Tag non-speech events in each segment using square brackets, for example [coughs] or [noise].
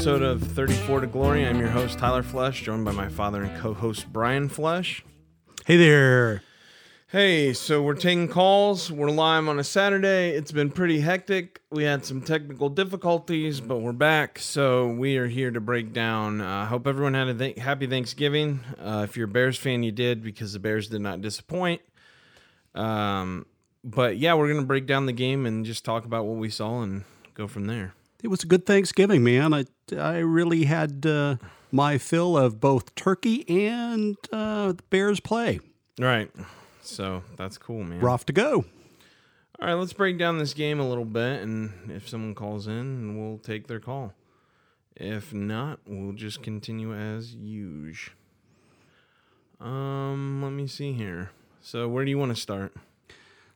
episode of 34 to Glory. I'm your host, Tyler Flesh, joined by my father and co host, Brian Flesh. Hey there. Hey, so we're taking calls. We're live on a Saturday. It's been pretty hectic. We had some technical difficulties, but we're back. So we are here to break down. I uh, hope everyone had a th- happy Thanksgiving. Uh, if you're a Bears fan, you did because the Bears did not disappoint. Um, but yeah, we're going to break down the game and just talk about what we saw and go from there. It was a good Thanksgiving, man. I, I really had uh, my fill of both turkey and uh, the Bears play. Right. So that's cool, man. We're off to go. All right, let's break down this game a little bit, and if someone calls in, we'll take their call. If not, we'll just continue as usual. Um, let me see here. So, where do you want to start?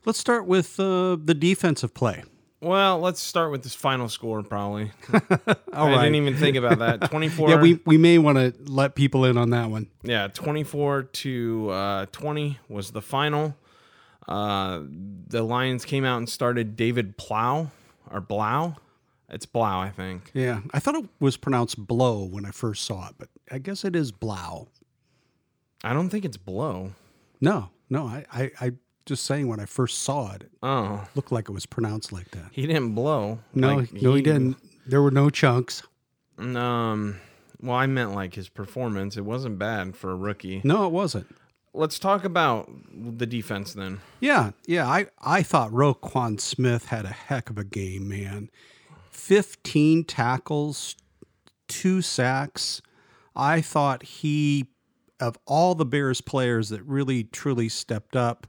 Let's start with uh, the defensive play. Well, let's start with this final score, probably. [laughs] [laughs] All I right. didn't even think about that. [laughs] 24. Yeah, we, we may want to let people in on that one. Yeah, 24 to uh, 20 was the final. Uh, the Lions came out and started David Plow or Blau. It's Blau, I think. Yeah, I thought it was pronounced blow when I first saw it, but I guess it is blow. I don't think it's Blow. No, no, I, I, I just saying when I first saw it, it Oh, looked like it was pronounced like that. he didn't blow. No, Like, no, he didn't. There were no chunks. Um, well, I meant like his performance. It wasn't bad for a rookie. No, it wasn't. Let's talk about the defense then. Yeah, yeah. I, I thought Roquan Smith had a heck of a game, man. 15 tackles, two sacks. I thought he, of all the Bears players that really truly stepped up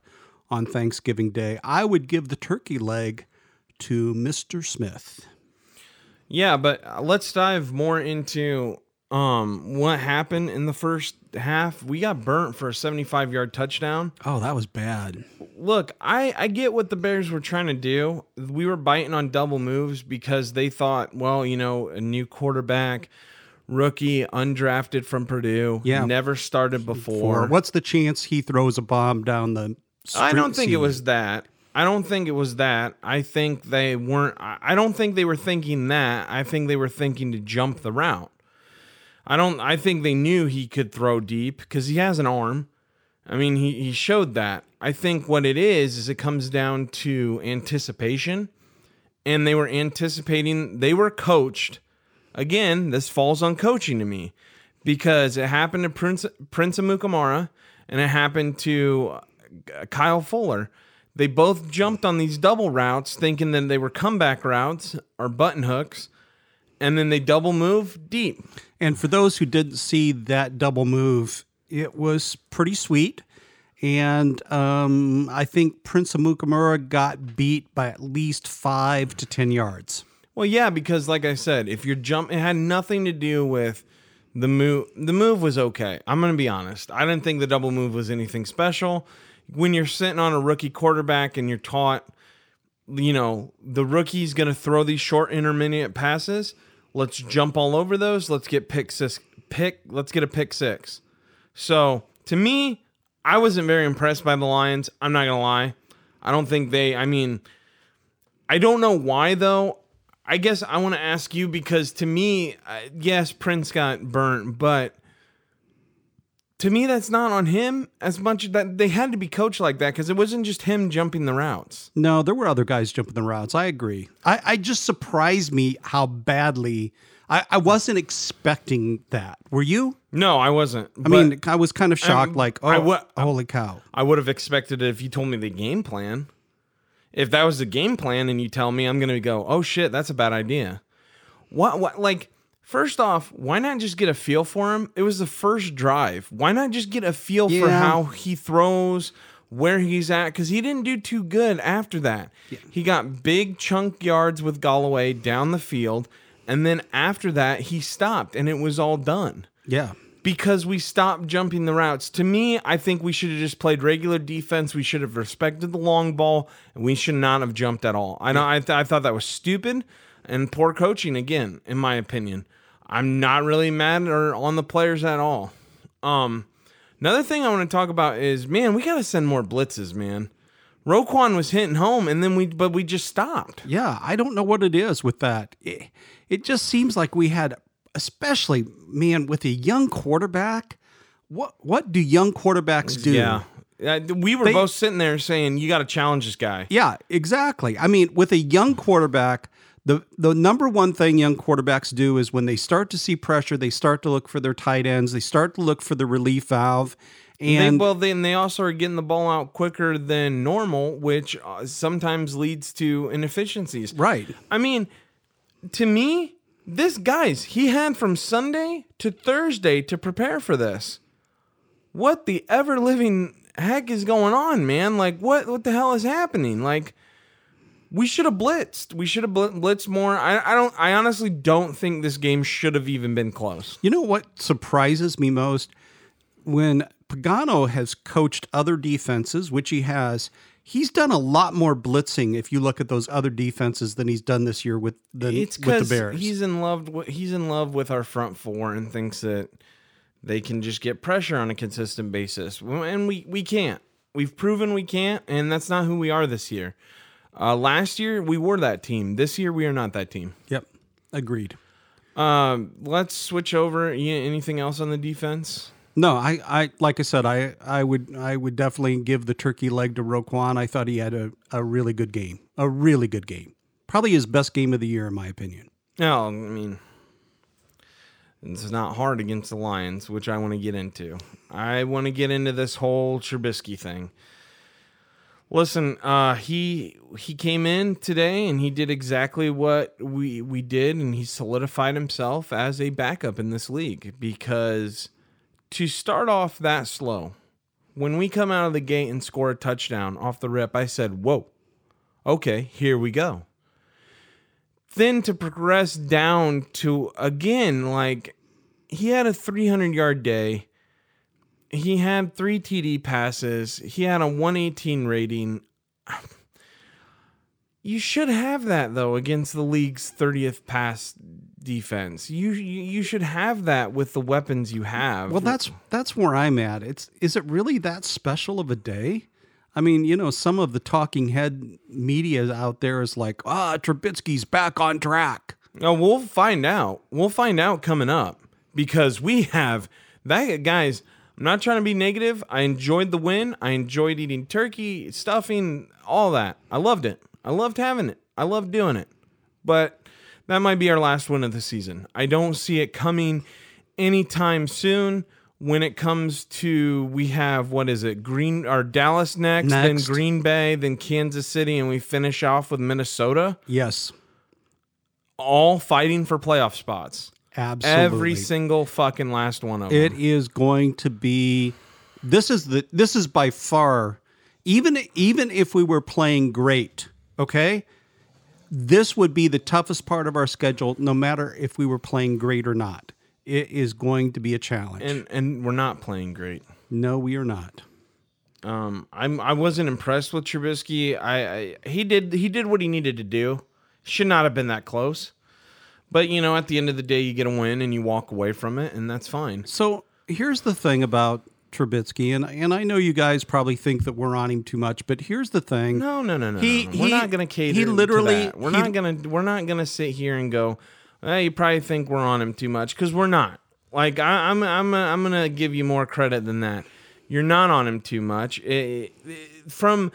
on Thanksgiving Day, I would give the turkey leg to Mr. Smith. Yeah, but uh, let's dive more into um what happened in the first half. We got burnt for a 75 yard touchdown. Oh, that was bad. Look, I I get what the Bears were trying to do. We were biting on double moves because they thought, well, you know, a new quarterback, rookie, undrafted from Purdue, Yeah. never started before. Or what's the chance he throws a bomb down the I don't think it was that. I don't think it was that. I think they weren't. I don't think they were thinking that. I think they were thinking to jump the route. I don't. I think they knew he could throw deep because he has an arm. I mean, he he showed that. I think what it is is it comes down to anticipation, and they were anticipating. They were coached. Again, this falls on coaching to me because it happened to Prince Prince Amukamara and it happened to Kyle Fuller. They both jumped on these double routes thinking that they were comeback routes or button hooks, and then they double move deep. And for those who didn't see that double move, it was pretty sweet. And um, I think Prince Amukamara got beat by at least five to 10 yards. Well, yeah, because like I said, if you're jump, it had nothing to do with the move. The move was okay. I'm gonna be honest. I didn't think the double move was anything special. When you're sitting on a rookie quarterback and you're taught, you know, the rookie's gonna throw these short intermediate passes. Let's jump all over those. Let's get pick six. Pick. Let's get a pick six. So to me, I wasn't very impressed by the Lions. I'm not gonna lie. I don't think they. I mean, I don't know why though. I guess I want to ask you because to me, uh, yes, Prince got burnt, but to me, that's not on him as much. That they had to be coached like that because it wasn't just him jumping the routes. No, there were other guys jumping the routes. I agree. I, I just surprised me how badly. I, I wasn't expecting that. Were you? No, I wasn't. I mean, I was kind of shocked, Um, like, oh, I wa- holy cow. I would have expected it if you told me the game plan. If that was the game plan and you tell me, I'm going to go, oh shit, that's a bad idea. What, what, like, first off, why not just get a feel for him? It was the first drive. Why not just get a feel for how he throws, where he's at? Because he didn't do too good after that. He got big chunk yards with Golladay down the field. And then after that, he stopped and it was all done Yeah. because we stopped jumping the routes. To me, I think we should have just played regular defense. We should have respected the long ball, and we should not have jumped at all. I know I, th- I thought that was stupid and poor coaching again, in my opinion. I'm not really mad or on the players at all. Um, another thing I want to talk about is man, we got to send more blitzes, man. Roquan was hitting home, and then we but we just stopped. Yeah, I don't know what it is with that. It, it just seems like we had, especially man, with a young quarterback. What what do young quarterbacks do? Yeah. Uh, we were They- both sitting there saying, "You got to challenge this guy." Yeah, exactly. I mean, with a young quarterback, the the number one thing young quarterbacks do is when they start to see pressure, they start to look for their tight ends, they start to look for the relief valve, They, and well, then they also are getting the ball out quicker than normal, which uh, sometimes leads to inefficiencies. right. I mean, to me, this guys he had from Sunday to Thursday to prepare for this. What the ever living heck is going on, man? Like, what what the hell is happening? Like, we should have blitzed. We should have blitzed more. I, I don't. I honestly don't think this game should have even been close. You know what surprises me most when Pagano has coached other defenses, which he has. He's done a lot more blitzing if you look at those other defenses than he's done this year with than It's with the Bears. he's in love. With, he's in love with our front four and thinks that they can just get pressure on a consistent basis, and we we can't. We've proven we can't, and that's not who we are this year. Uh, last year we were that team. This year we are not that team. yep, agreed. Um, let's switch over. Anything else on the defense? No, I, I like I said, I, I would I would definitely give the turkey leg to Roquan. I thought he had a, a really good game. A really good game. Probably his best game of the year in my opinion. No, I mean, it's not hard against the Lions, which I want to get into. I want to get into this whole Trubisky thing. Listen, uh, he he came in today and he did exactly what we we did, and he solidified himself as a backup in this league. Because to start off that slow, when we come out of the gate and score a touchdown off the rip, I said, "Whoa, okay, here we go." then to progress down to again like he had a 300 yard day he had three td passes he had a 118 rating [sighs] you should have that though against the league's 30th pass defense you you should have that with the weapons you have Well, that's that's where I'm at. It's is it really that special of a day? I mean, you know, some of the talking head media out there is like, ah, Trubisky's back on track. Oh, we'll find out. We'll find out coming up because we have that guys. I'm not trying to be negative. I enjoyed the win. I enjoyed eating turkey, stuffing, all that. I loved it. I loved having it. I loved doing it. But that might be our last win of the season. I don't see it coming anytime soon. When it comes to we have what is it? Green or Dallas next, then Green Bay, then Kansas City, and we finish off with Minnesota Yes, all fighting for playoff spots. Absolutely. Every single fucking last one of them. It is going to be this is the this is by far even even if we were playing great, okay? This would be the toughest part of our schedule no matter if we were playing great or not. It is going to be a challenge. and and we're not playing great. no, we are not. Um, I'm I wasn't impressed with Trubisky. I, I he did he did what he needed to do. Should not have been that close. But you know, at the end of the day, you get a win and you walk away from it, and that's fine. So here's the thing about Trubisky, and and I know you guys probably think that we're on him too much, but here's the thing. No, no, no, no. He- no. we're not gonna cater. he to literally- that. We're he- not gonna. We're not gonna sit here and go. Eh, you probably think we're on him too much because we're not. Like I, I'm, I'm, I'm gonna give you more credit than that. You're not on him too much. Eh, eh, from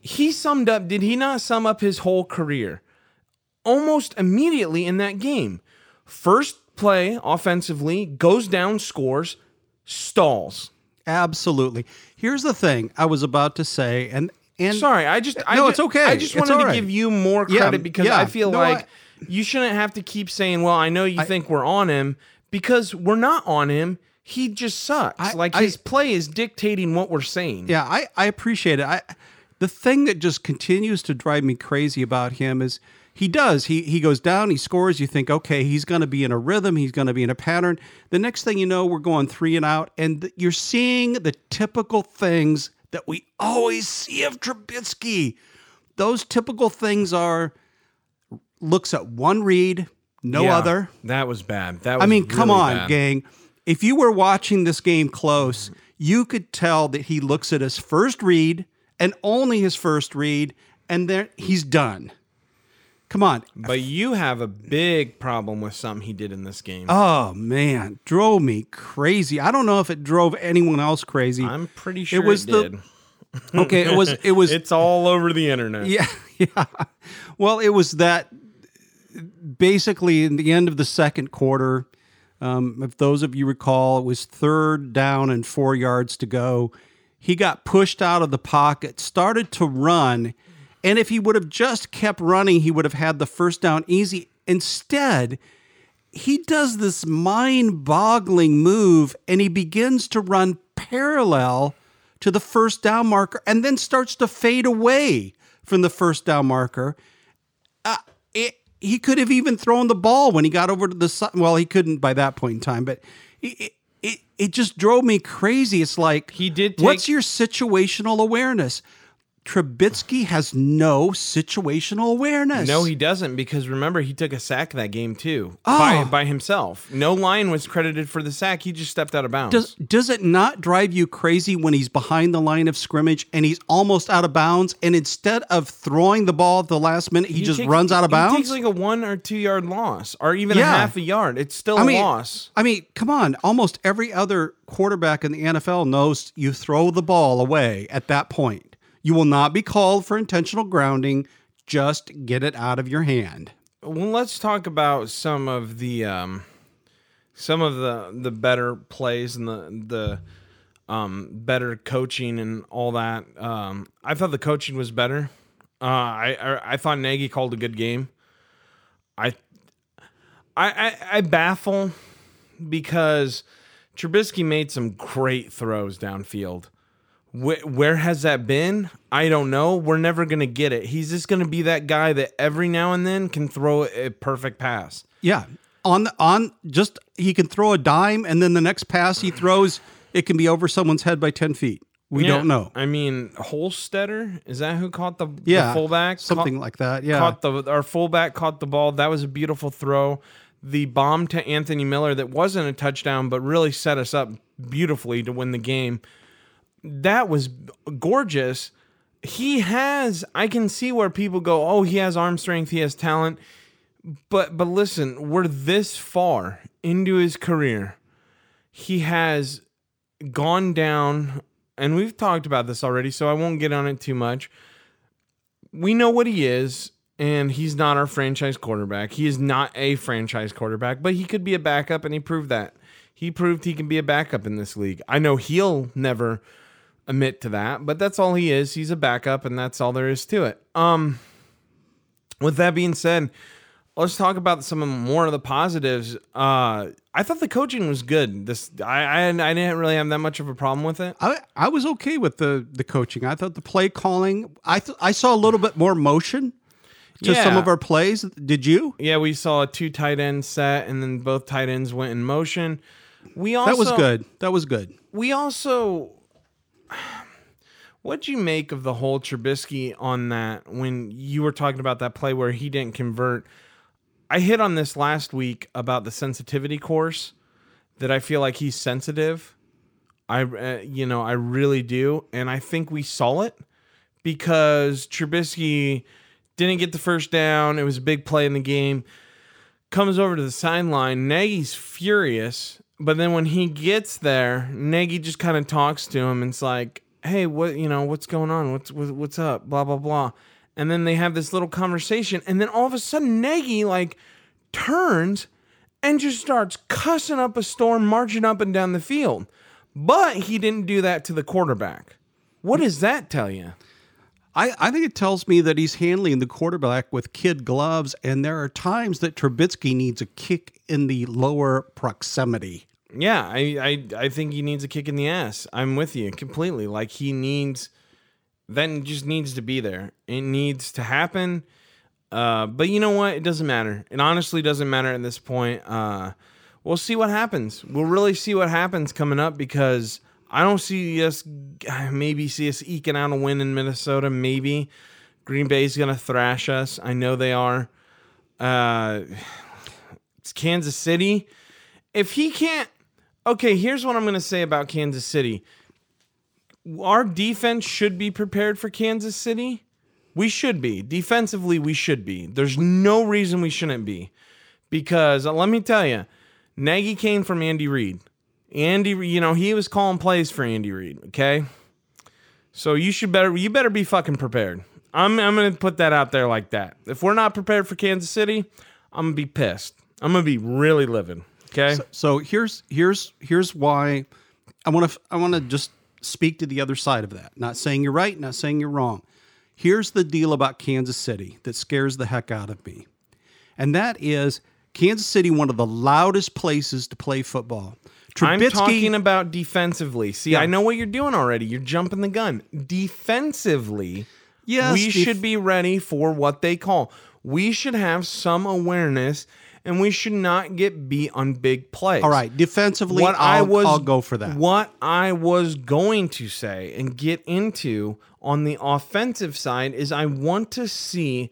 he summed up. Did he not sum up his whole career almost immediately in that game? First play offensively goes down, scores, stalls. Absolutely. Here's the thing I was about to say, and and Sorry, I just I No, it's okay. I just wanted all to give you more Yeah, credit because yeah. I feel No, like I- you shouldn't have to keep saying, "Well, I know you think we're on him," because we're not on him. He just sucks. I- like I- his play is dictating what we're saying. Yeah, I, I appreciate it. I the thing that just continues to drive me crazy about him is he does. He he goes down, he scores, you think, okay, he's gonna be in a rhythm, he's gonna be in a pattern. The next thing you know, we're going three and out, and th- you're seeing the typical things that we always see of Trubisky. Those typical things are looks at one read, no Yeah, other. That was bad. That was I mean, come really on, bad. gang. If you were watching this game close, you could tell that he looks at his first read and only his first read, and then he's done. Come on. But you have a big problem with something he did in this game. Oh man, drove me crazy. I don't know if it drove anyone else crazy. I'm pretty sure it, was the- did. [laughs] okay, it was it was [laughs] it's all over the internet. Yeah, [laughs] yeah. Well, it was that basically in the end of the second quarter. Um, if those of you recall, it was third down and four yards to go. He got pushed out of the pocket, started to run, and if he would have just kept running, he would have had the first down easy. Instead, he does this mind boggling move and he begins to run parallel to the first down marker and then starts to fade away from the first down marker. Uh, it, he could have even thrown the ball when he got over to the side. Well, he couldn't by that point in time, but it, it, it just drove me crazy. It's like, He did take- what's your situational awareness? Trubisky has no situational awareness. No, he doesn't because remember he took a sack that game too Oh. by by himself. No line was credited for the sack. He just stepped out of bounds. Does does it not drive you crazy when he's behind the line of scrimmage and he's almost out of bounds and instead of throwing the ball at the last minute he, just takes- runs out of He bounds? takes like a one or two yard loss, or even Yeah. a half a yard. It's still I a mean, loss. I mean, come on. Almost every other quarterback in the NFL knows you throw the ball away at that point. You will not be called for intentional grounding. Just get it out of your hand. Well, let's talk about some of the um, some of the the better plays and the the um, better coaching and all that. Um, I thought the coaching was better. Uh, I, I I thought Nagy called a good game. I I I, I baffle because Trubisky made some great throws downfield. Where, where has that been? I don't know. We're never going to get it. He's just going to be that guy that every now and then can throw a perfect pass. Yeah. On the on just he can throw a dime and then the next pass he throws, it can be over someone's head by ten feet. We Yeah, don't know. I mean, Holstetter, is that who caught the, the Yeah. fullback? Something Caught- like that. Yeah. Caught the our fullback caught the ball. That was a beautiful throw. The bomb to Anthony Miller that wasn't a touchdown, but really set us up beautifully to win the game. That was gorgeous. He has. I can see where people go, "Oh, he has arm strength. He has talent." But but listen, we're this far into his career. He has gone down, and we've talked about this already, so I won't get on it too much. We know what he is, and he's not our franchise quarterback. He is not a franchise quarterback, but he could be a backup, and he proved that. He proved he can be a backup in this league. I know he'll never admit to that, but that's all he is. He's a backup, and that's all there is to it. Um, with that being said, let's talk about some of more of the positives. Uh, I thought the coaching was good. This I, I I didn't really have that much of a problem with it. I, I was okay with the the coaching. I thought the play calling. I th- I saw a little bit more motion to some of our plays. Did you? Yeah, we saw a two tight end set, and then both tight ends went in motion. We also That was good. That was good. We also, [sighs] what'd you make of the whole Trubisky on that when you were talking about that play where he didn't convert? I hit on this last week about the sensitivity course that I feel like he's sensitive. I, uh, you know, I really do, and I think we saw it because Trubisky didn't get the first down. It was a big play in the game. Comes over to the sideline. Nagy's furious, but then when he gets there, Nagy just kind of talks to him it's like, "Hey, what you know? What's going on? What's what, what's up? Blah blah blah." And then they have this little conversation, and then all of a sudden, Nagy like turns and just starts cussing up a storm, marching up and down the field. But he didn't do that to the quarterback. What does that tell you? I, I think it tells me that he's handling the quarterback with kid gloves, and there are times that Trubisky needs a kick in the lower proximity. Yeah, I, I I think he needs a kick in the ass. I'm with you completely. Like he needs then just needs to be there. It needs to happen. Uh, but you know what? It doesn't matter. It honestly doesn't matter at this point. Uh, we'll see what happens. We'll really see what happens coming up because I don't see us [sighs] maybe see us eking out a win in Minnesota. Maybe Green Bay's gonna thrash us. I know they are. Uh, It's Kansas City. If he can't, okay, here's what I'm to say about Kansas City. Our defense should be prepared for Kansas City. We should be. Defensively, we should be. There's no reason we shouldn't be. Because let me tell you, Nagy came from Andy Reid. Andy, you know, he was calling plays for Andy Reid, okay? So you should better you better be fucking prepared. I'm I'm gonna put that out there like that. If we're not prepared for Kansas City, I'm gonna be pissed. I'm gonna be really livid. Okay. So, so here's here's here's why I want to I want to just speak to the other side of that. Not saying you're right, not saying you're wrong. Here's the deal about Kansas City that scares the heck out of me. And that is Kansas City one of the loudest places to play football. I'm talking about defensively. See, yeah. I know what you're doing already. You're jumping the gun. Defensively, yes, we def- should be ready for what they call. We should have some awareness and we should not get beat on big plays. All right, defensively, what I'll, I was, I'll go for that. What I was going to say and get into on the offensive side is I want to see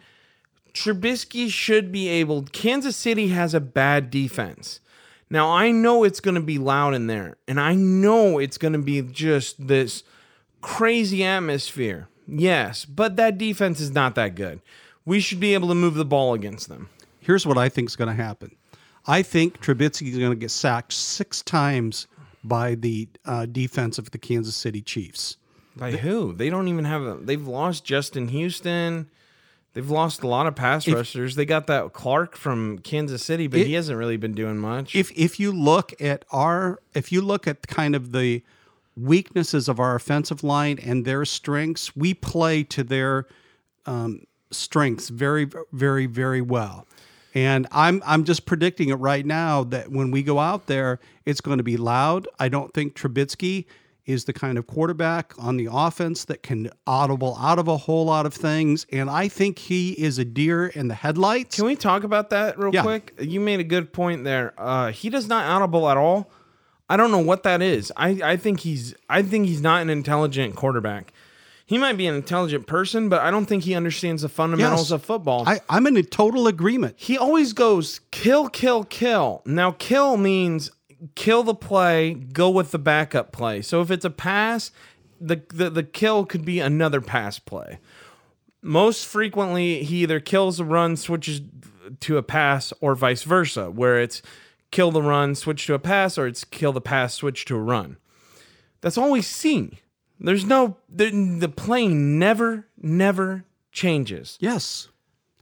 Trubisky should be able. Kansas City has a bad defense. Now I know it's going to be loud in there, and I know it's going to be just this crazy atmosphere. Yes, but that defense is not that good. We should be able to move the ball against them. Here's what I think is going to happen. I think Trubisky is going to get sacked six times by the uh, defense of the Kansas City Chiefs. By who? They don't even have a. They've lost Justin Houston. They've lost a lot of pass if, rushers. They got that Clark from Kansas City, but it, he hasn't really been doing much. If if you look at our, if you look at kind of the weaknesses of our offensive line and their strengths, we play to their um, strengths very, very, very well. And I'm I'm just predicting it right now that when we go out there, it's going to be loud. I don't think Trubisky is the kind of quarterback on the offense that can audible out of a whole lot of things. And I think he is a deer in the headlights. Can we talk about that real yeah. quick? You made a good point there. Uh, he does not audible at all. I don't know what that is. I, I think he's I think he's not an intelligent quarterback he might be an intelligent person, but I don't think he understands the fundamentals yes, of football. I, I'm in a total agreement. He always goes kill, kill, kill. Now, kill means kill the play, go with the backup play. So if it's a pass, the, the, the kill could be another pass play. Most frequently, he either kills a run, switches to a pass, or vice versa, where it's kill the run, switch to a pass, or it's kill the pass, switch to a run. That's all we see. There's no the, the plane never never changes. Yes.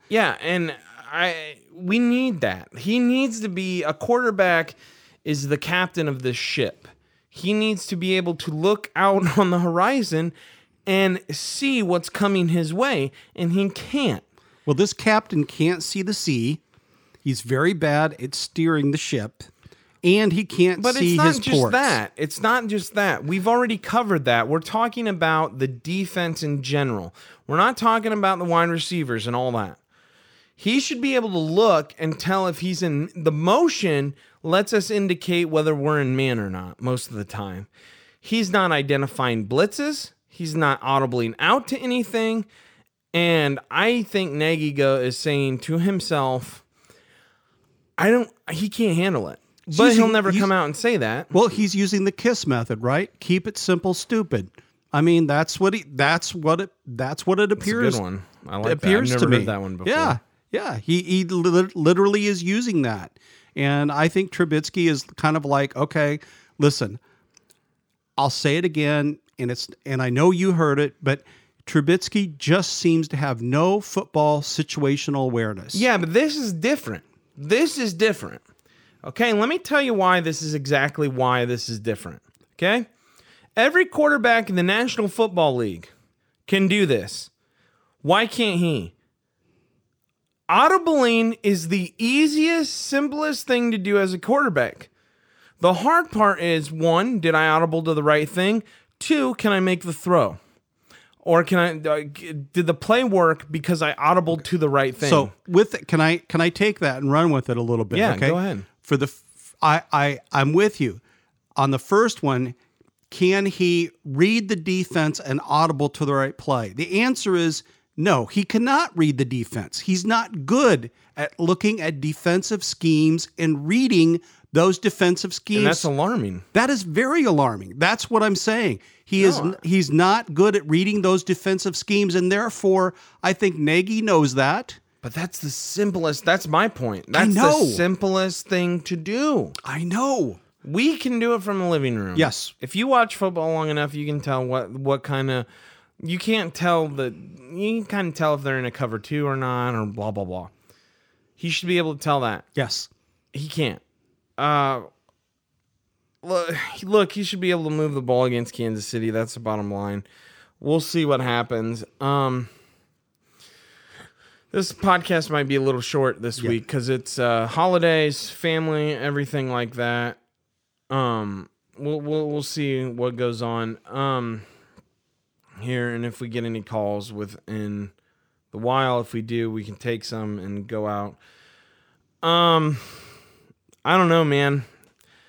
Yeah, and I we need that. He needs to be a quarterback is the captain of this ship. He needs to be able to look out [laughs] on the horizon and see what's coming his way, and he can't. Well, this captain can't see the sea. He's very bad at steering the ship and he can't but see his But it's not just ports. that. It's not just that. We've already covered that. We're talking about the defense in general. We're not talking about the wide receivers and all that. He should be able to look and tell if he's in the motion lets us indicate whether we're in man or not most of the time. He's not identifying blitzes. He's not audibling out to anything. And I think Nagy is saying to himself, I don't, he can't handle it. But using, he'll never come out and say that. Well, he's using the kiss method, right? Keep it simple, stupid. I mean, that's what he. That's what it. That's what it appears. good one. I like appears that. I've never to heard me. that one before. Yeah, yeah. He he literally is using that, and I think Trubisky is kind of like, okay, listen, I'll say it again, and it's and I know you heard it, but Trubisky just seems to have no football situational awareness. Yeah, but this is different. This is different. Okay, let me tell you why this is exactly why this is different. Okay? Every quarterback in the National Football League can do this. Why can't he? Audibling is the easiest, simplest thing to do as a quarterback. The hard part is one, did I audible to the right thing? Two, can I make the throw? or can I uh, did the play work because I audible to the right thing? So with can I can I take that and run with it a little bit? Yeah, okay? go ahead for the I I I'm with you on the first one. Can he read the defense and audible to the right play? The answer is No, he cannot read the defense. He's not good at looking at defensive schemes and reading those defensive schemes. And that's alarming. That is very alarming. That's what I'm saying. He is he's not good at reading those defensive schemes and therefore I think Nagy knows that. But that's the simplest. That's my point. That's know. the simplest thing to do. I know. We can do it from the living room. Yes. If you watch football long enough, you can tell what what kind of. You can't tell the. You can kind of tell if they're in a cover two or not, or blah blah blah. He should be able to tell that. Yes. He can't. Uh, look, look, he should be able to move the ball against Kansas City. That's the bottom line. We'll see what happens. Um, this podcast might be a little short this week because it's uh, holidays, family, everything like that. Um, we'll we'll we'll see what goes on. Um, here and if we get any calls within the while, if we do, we can take some and go out. Um, I don't know, man.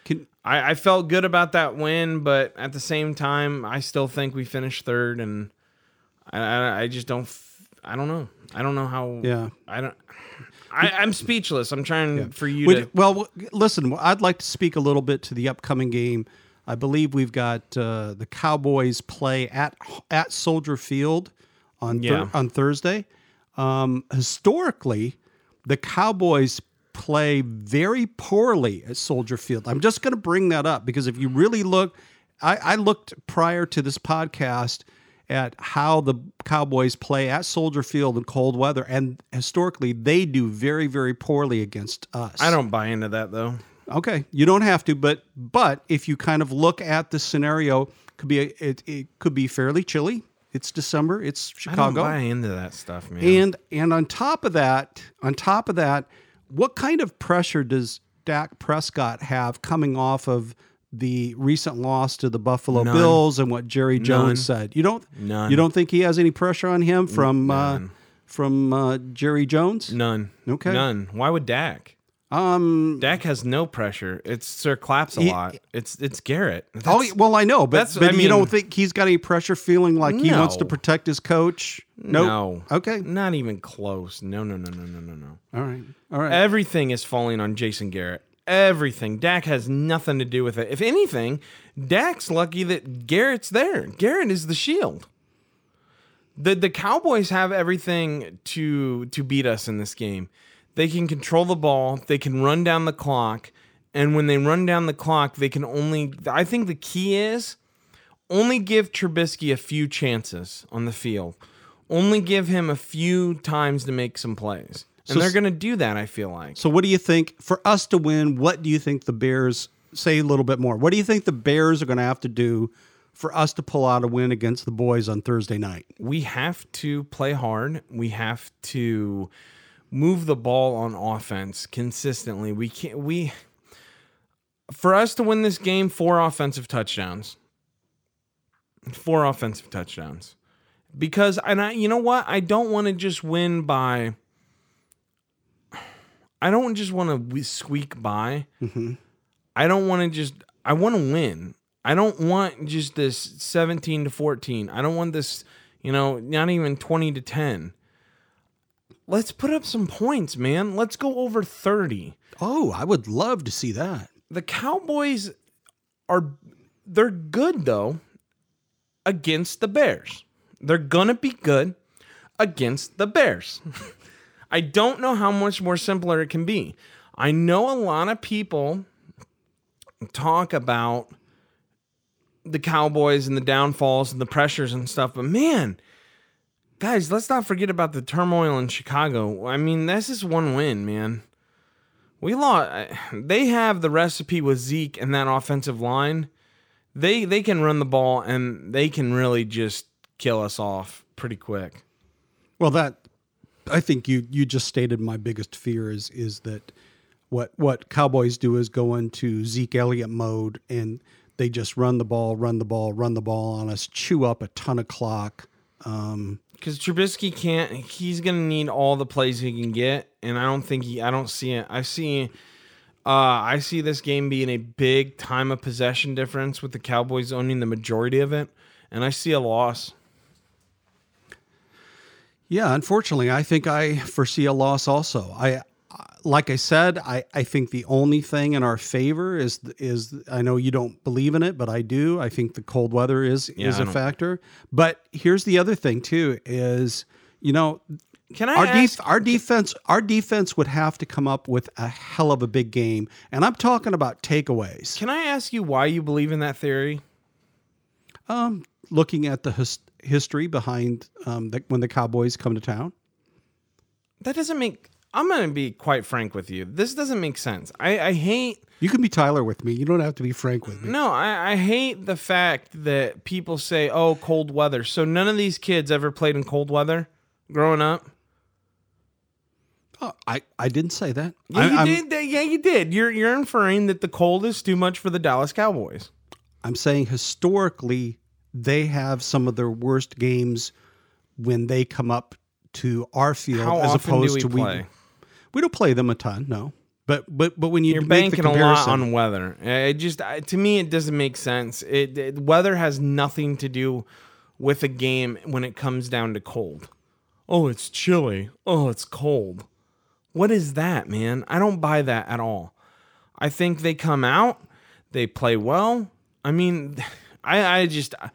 Can I, I felt good about that win, but at the same time, I still think we finished third, and I, I, I just don't. f- I don't know. I don't know how. Yeah. I don't. I, I'm speechless. I'm trying for you Would- to. well, w- listen, I'd like to speak a little bit to the upcoming game. I believe we've got uh, the Cowboys play at at Soldier Field on Yeah. on Thursday. Um, historically, the Cowboys play very poorly at Soldier Field. I'm just going to bring that up because if you really look, I, I looked prior to this podcast at how the Cowboys play at Soldier Field in cold weather, and historically they do very, very poorly against us. I don't buy into that though. Okay, you don't have to, but but if you kind of look at the scenario, could be a, it, it could be fairly chilly. It's December. It's Chicago. I don't buy into that stuff, man. and and on top of that, on top of that, what kind of pressure does Dak Prescott have coming off of the recent loss to the Buffalo None. Bills and what Jerry Jones None. said? You don't None. you don't think he has any pressure on him from uh, from uh, Jerry Jones? None. Okay. None. Why would Dak? Um. Dak has no pressure. It's Sir Claps a He- lot. It's it's Garrett. Oh well, I know, but, that's- but I you mean- don't think he's got any pressure, feeling like he wants to No. protect his coach? Nope. no. Okay. Not even close. No, no, no, no, no, no, no. All right. All right. Everything is falling on Jason Garrett. Everything. Dak has nothing to do with it. If anything, Dak's lucky that Garrett's there. Garrett is the shield. The the Cowboys have everything to to beat us in this game. They can control the ball, they can run down the clock, and when they run down the clock, they can only I think the key is only give Trubisky a few chances on the field. Only give him a few times to make some plays. And So they're going to do that, I feel like. so, what do you think for us to win? What do you think the Bears say a little bit more? What do you think the Bears are going to have to do for us to pull out a win against the boys on Thursday night? We have to play hard. We have to move the ball on offense consistently. We can't we for us to win this game, four offensive touchdowns. Four offensive touchdowns. Because and I you know what? I don't want to just win by I don't just want to squeak by. Mm-hmm. I don't want to just I want to win. I don't want just this 17 to 14. I don't want this, you know, not even 20 to 10. Let's put up some points, man. Let's go over 30. Oh, I would love to see that. The Cowboys are they're good though against the Bears. They're going to be good against the Bears. [laughs] I don't know how much more simpler it can be. I know a lot of people talk about the Cowboys and the downfalls and the pressures and stuff, but man, guys, let's not forget about the turmoil in Chicago. I mean, that's just one win, man. We lost. They have the recipe with Zeke and that offensive line. They they can run the ball and they can really just kill us off pretty quick. Well, that I think you you just stated my biggest fear is is that what what Cowboys do is go into Zeke Elliott mode and they just run the ball, run the ball, run the ball on us, chew up a ton of clock. Um, Because Trubisky can't. He's gonna need all the plays he can get, and I don't think he. I don't see it. I see. Uh, I see this game being a big time of possession difference with the Cowboys owning the majority of it, and I see a loss. Yeah, unfortunately, I think I foresee a loss also. I like I said, I, I think the only thing in our favor is is I know you don't believe in it, but I do. I think the cold weather is Yeah, is I a don't- factor. But here's the other thing too is you know Can I our ask? def- our defense our defense would have to come up with a hell of a big game, and I'm talking about takeaways. can I ask you why you believe in that theory? Um, looking at the his- history behind um, the, when the Cowboys come to town. That doesn't make. I'm gonna be quite frank with you. This doesn't make sense. I, I hate. You can be Tyler with me. You don't have to be Frank with me. No, I, I hate the fact that people say, "Oh, cold weather." So none of these kids ever played in cold weather growing up. Oh, I, I didn't say that. Yeah, I, you I'm, did. Yeah, you did. You're you're inferring that the cold is too much for the Dallas Cowboys. I'm saying historically, they have some of their worst games when they come up to our field How as often do opposed we to play? we. We don't play them a ton, no. But but but when you You're make banking a lot on weather. It just I- to me it doesn't make sense. It, it weather has nothing to do with a game when it comes down to cold. Oh, it's chilly. Oh, it's cold. What is that, man? I don't buy that at all. I think they come out, they play well. I mean, [sighs] I I just I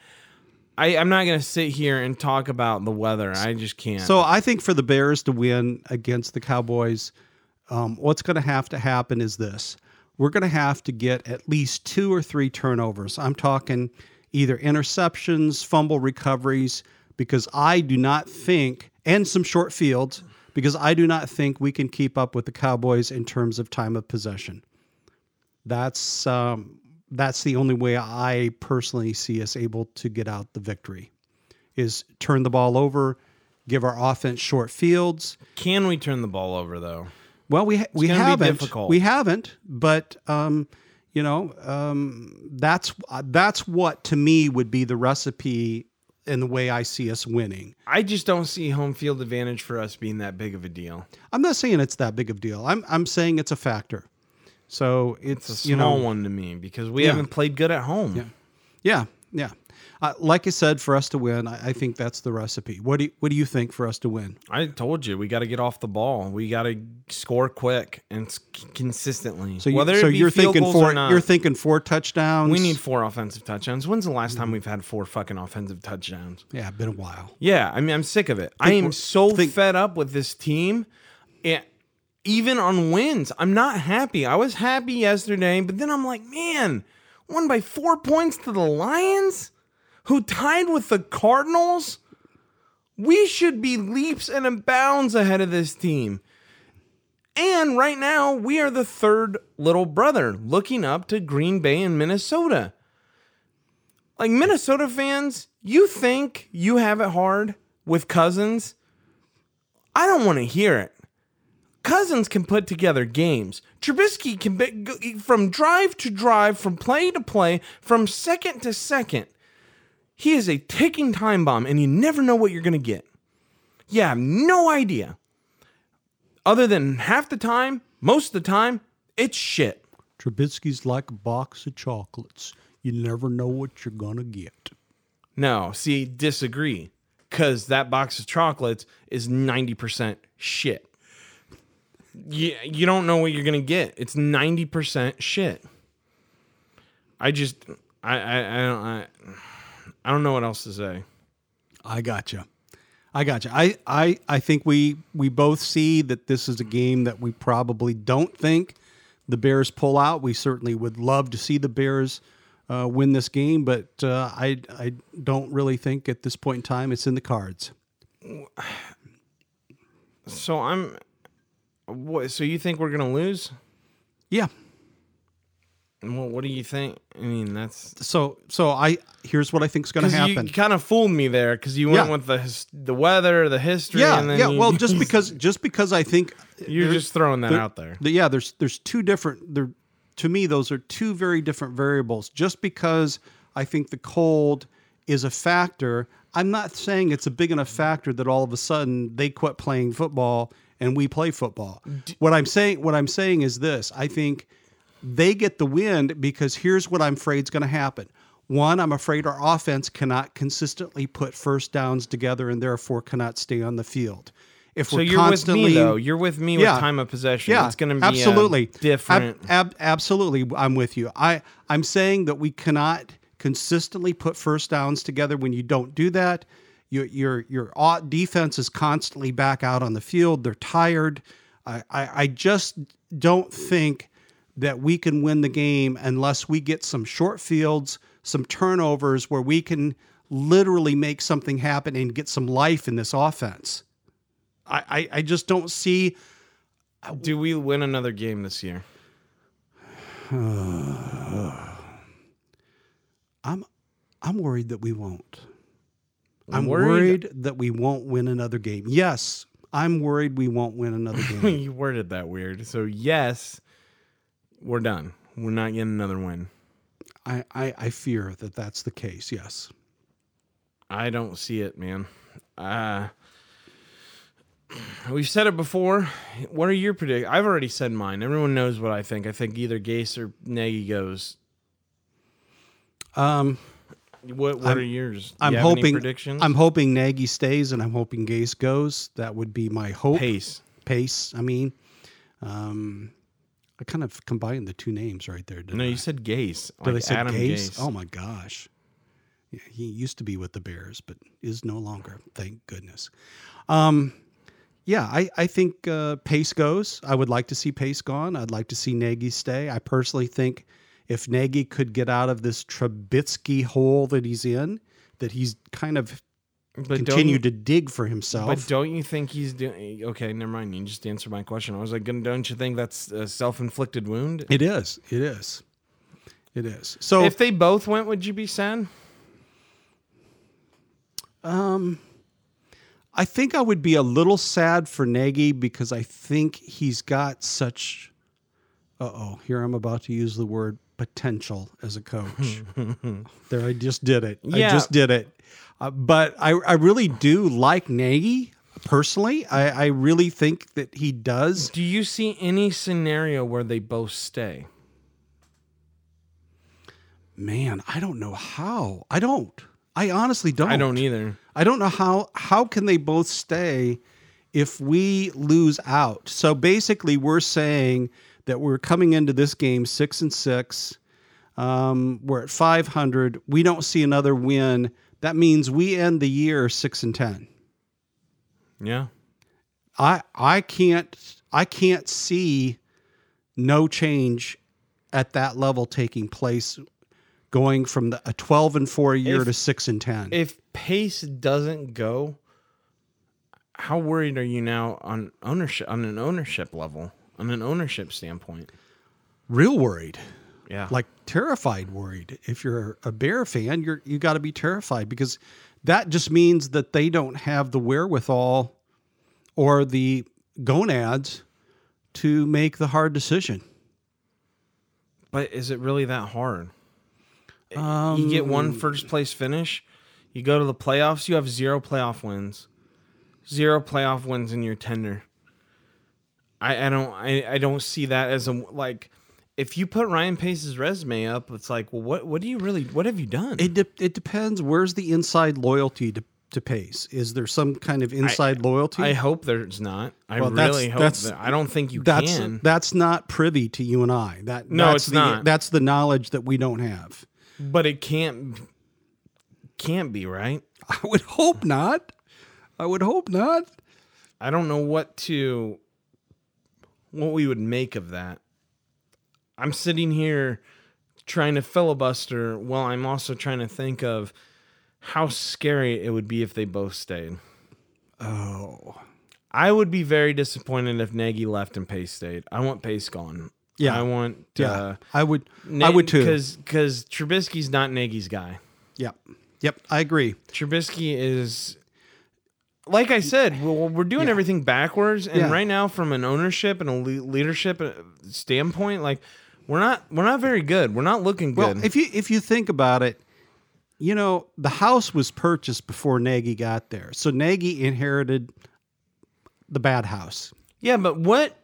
I'm not gonna sit here and talk about the weather. I just can't. So I think for the Bears to win against the Cowboys, um, what's going to have to happen is this: we're going to have to get at least two or three turnovers. I'm talking either interceptions, fumble recoveries, because I do not think, and some short fields, because I do not think we can keep up with the Cowboys in terms of time of possession. That's um, that's the only way I personally see us able to get out the victory is turn the ball over, give our offense short fields. can we turn the ball over though? Well, we ha- we haven't difficult. we haven't, but um, you know um, that's uh, that's what to me would be the recipe in the way I see us winning. I just don't see home field advantage for us being that big of a deal. I'm not saying it's that big of a deal. I'm I'm saying it's a factor. So it's, It's a you small know one to me because we Yeah. haven't played good at home. yeah yeah. Uh, like I said, for us to win, I, I think that's the recipe. What do you, what do you think for us to win? I told you we got to get off the ball. We got to score quick and consistently. So, you, Whether so you're thinking four. not, You're thinking four touchdowns. we need four offensive touchdowns. When's the last time we've had four fucking offensive touchdowns? Yeah, been a while. Yeah, I mean, I'm sick of it. I am so think- fed up with this team. It, even on wins, I'm not happy. I was happy yesterday, but then I'm like, man, won by four points to the Lions, who tied with the Cardinals. We should be leaps and bounds ahead of this team. And right now, we are the third little brother looking up to Green Bay and Minnesota. Like Minnesota fans, you think you have it hard with Cousins? I don't want to hear it. Cousins can put together games. Trubisky can be, from drive to drive, from play to play, from second to second. He is a ticking time bomb, and you never know what you're going to get. You have no idea. Other than half the time, most of the time, it's shit. Trubisky's like a box of chocolates. You never know what you're gonna get. No, see, disagree. Because that box of chocolates is 90% shit. You, you don't know what you're going to get. It's 90% shit. I just, I, I, I don't, I, I don't know what else to say. I got you. I got you. I, I, I think we we both see that this is a game that we probably don't think the Bears pull out. We certainly would love to see the Bears uh, win this game, but uh, I I don't really think at this point in time it's in the cards. So I'm, what, so you think we're to lose? Yeah. Well, what do you think? I mean, that's So so I here's what I think is going to happen. you, kind of fooled me there because you went Yeah. with the his, the weather, the history, yeah, and then yeah. you- Well, just [laughs] because just because I think you're just throwing that there- out there. the- yeah, there's there's two different there to me those are two very different variables. Just because I think the cold is a factor, I'm not saying it's a big enough factor that all of a sudden they quit playing football and we play football. what I'm saying what I'm saying is this, I think they get the win because here's what I'm afraid is going to happen. One, I'm afraid our offense cannot consistently put first downs together and therefore cannot stay on the field. If So we're you're with constantly, me though. You're with me Yeah. with time of possession. yeah, it's going to be absolutely different. Ab- ab- absolutely, I'm with you. I I'm saying that we cannot consistently put first downs together. When you don't do that, your your your defense is constantly back out on the field. They're tired. I, I I just don't think that we can win the game unless we get some short fields, some turnovers where we can literally make something happen and get some life in this offense. I, I, I just don't see Do we win another game this year? [sighs] I'm I'm worried that we won't. I'm Worried? worried? that we won't win another game. Yes, I'm worried we won't win another [laughs] game. you worded that weird. So yes, we're done. We're not getting another win. I, I I fear that that's the case. Yes. I don't see it, man. Uh We've said it before. What are your predict? I've already said mine. Everyone knows what I think. I think either Gase or Nagy goes. Um, What What I'm- are yours? I'm you have any hoping predictions. I'm hoping Nagy stays and I'm hoping Gase goes. That would be my hope. pace. Pace. I mean, um, I kind of combined the two names right there. No, I? you said Gase. Did I Like say Adam Gase? Gase. Oh my gosh. Yeah, he used to be with the Bears, but is no longer. Thank goodness. Um, yeah, I, I think uh, Pace goes. I would like to see Pace gone. I'd like to see Nagy stay. I personally think if Nagy could get out of this Trubisky hole that he's in, that he's kind of but don't you- continued to dig for himself. But don't you think he's doing? Okay, never mind. You just answered my question. I was like, don't you think that's a self-inflicted wound? it is. It is. It is. So if they both went, would you be sad? Um, I think I would be a little sad for Nagy because I think he's got such. Uh oh, here I'm about to use the word potential as a coach. [laughs] there, I just did it. I just did it. Uh, but I, I really do like Nagy personally. I, I really think that he does. Do you see any scenario where they both stay? Man, I don't know how. I don't. I honestly don't. I don't either. I don't know how how can they both stay if we lose out. So basically, we're saying that we're coming into this game six and six. Um, we're at five hundred. We don't see another win. That means we end the year six and ten. Yeah. I I can't I can't see no change at that level taking place, going from the, a twelve and four year If- to six and ten. If Pace doesn't go, how worried are you now on ownership on an ownership level, on an ownership standpoint? Real worried. Yeah. like terrified worried if you're a bear fan you're you got to be terrified because that just means that they don't have the wherewithal or the gonads to make the hard decision But is it really that hard? Um, you get one first place finish, you go to the playoffs, you have zero playoff wins. Zero playoff wins in your tender. I, I don't I, I don't see that as a like if you put Ryan Pace's resume up, it's like, well, what what do you really what have you done? it de- it depends where's the inside loyalty to, to pace is there some kind of inside loyalty I hope there's not. I Well, that's- really hope that's- that. I don't think you that's can. that's not privy to you and I that No, that's it's the, not. that's the knowledge that we don't have but it can't can't be, right? I would hope not I would hope not I don't know what to what we would make of that. I'm sitting here trying to filibuster while I'm also trying to think of how scary it would be if they both stayed. oh I would be very disappointed if Nagy left and Pace stayed. I want Pace gone. Yeah. I want yeah uh, I would I would too because because Trubisky's not Nagy's guy. Yep. Yep. I agree. Trubisky is, like I said, we're, we're doing Yeah. everything backwards, and Yeah. right now, from an ownership and a le- leadership uh, standpoint, like we're not we're not very good. We're not looking good. Well, if you if you think about it, you know, the house was purchased before Nagy got there. So Nagy inherited the bad house. yeah, but what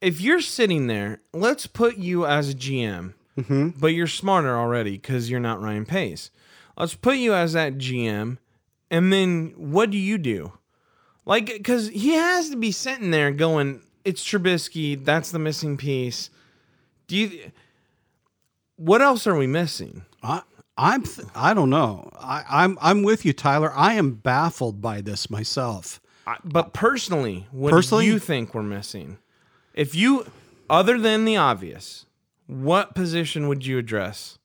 if you're sitting there? Let's put you as a GM. but you're smarter already because you're not Ryan Pace. Let's put you as that GM, and then what do you do? Like, because he has to be sitting there going, "It's Trubisky. That's the missing piece." Do you? What else are we missing? I, I'm th- I don't know. I, I'm I'm with you, Tyler. I am baffled by this myself. I, but personally, what Personally? do you think we're missing? If you, other than the obvious, what position would you address?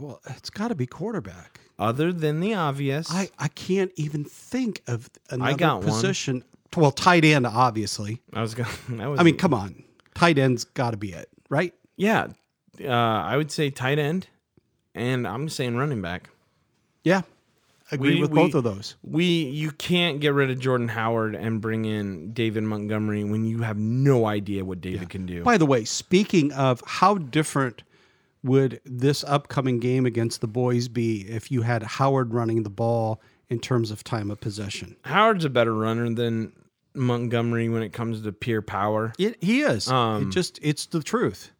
Well, it's got to be quarterback. Other than the obvious, I, I can't even think of another got one. position. Well, tight end, obviously. I was going. [laughs] I mean, come on, tight end's got to be it, right? yeah, uh, I would say tight end, and I'm saying running back. Yeah, agree We- with we- both of those. We you can't get rid of Jordan Howard and bring in David Montgomery when you have no idea what David can do. By the way, speaking of how different would this upcoming game against the boys be if you had Howard running the ball in terms of time of possession? Howard's a better runner than Montgomery when it comes to pure power. It, he is. Um, it just it's the truth.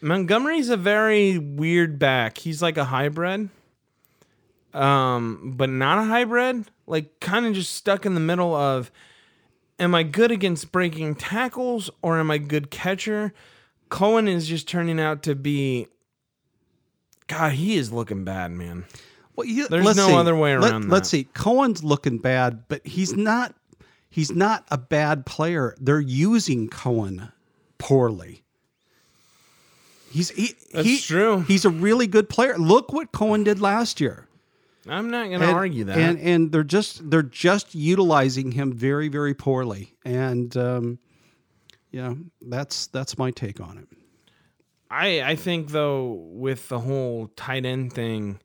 Montgomery's a very weird back. He's like a hybrid. Um, but not a hybrid. Like kind of just stuck in the middle of am I good against breaking tackles or am I good catcher? Cohen is just turning out to be God, he is looking bad, man. Well, you, There's no see. other way Let- around Let's see. Cohen's looking bad, but he's not. He's not a bad player. They're using Cohen poorly. He's he, That's he- true. He's a really good player. Look what Cohen did last year. I'm not gonna argue that. And and they're just they're just utilizing him very very poorly. And um, yeah, that's that's my take on it. I I think though with the whole tight end thing,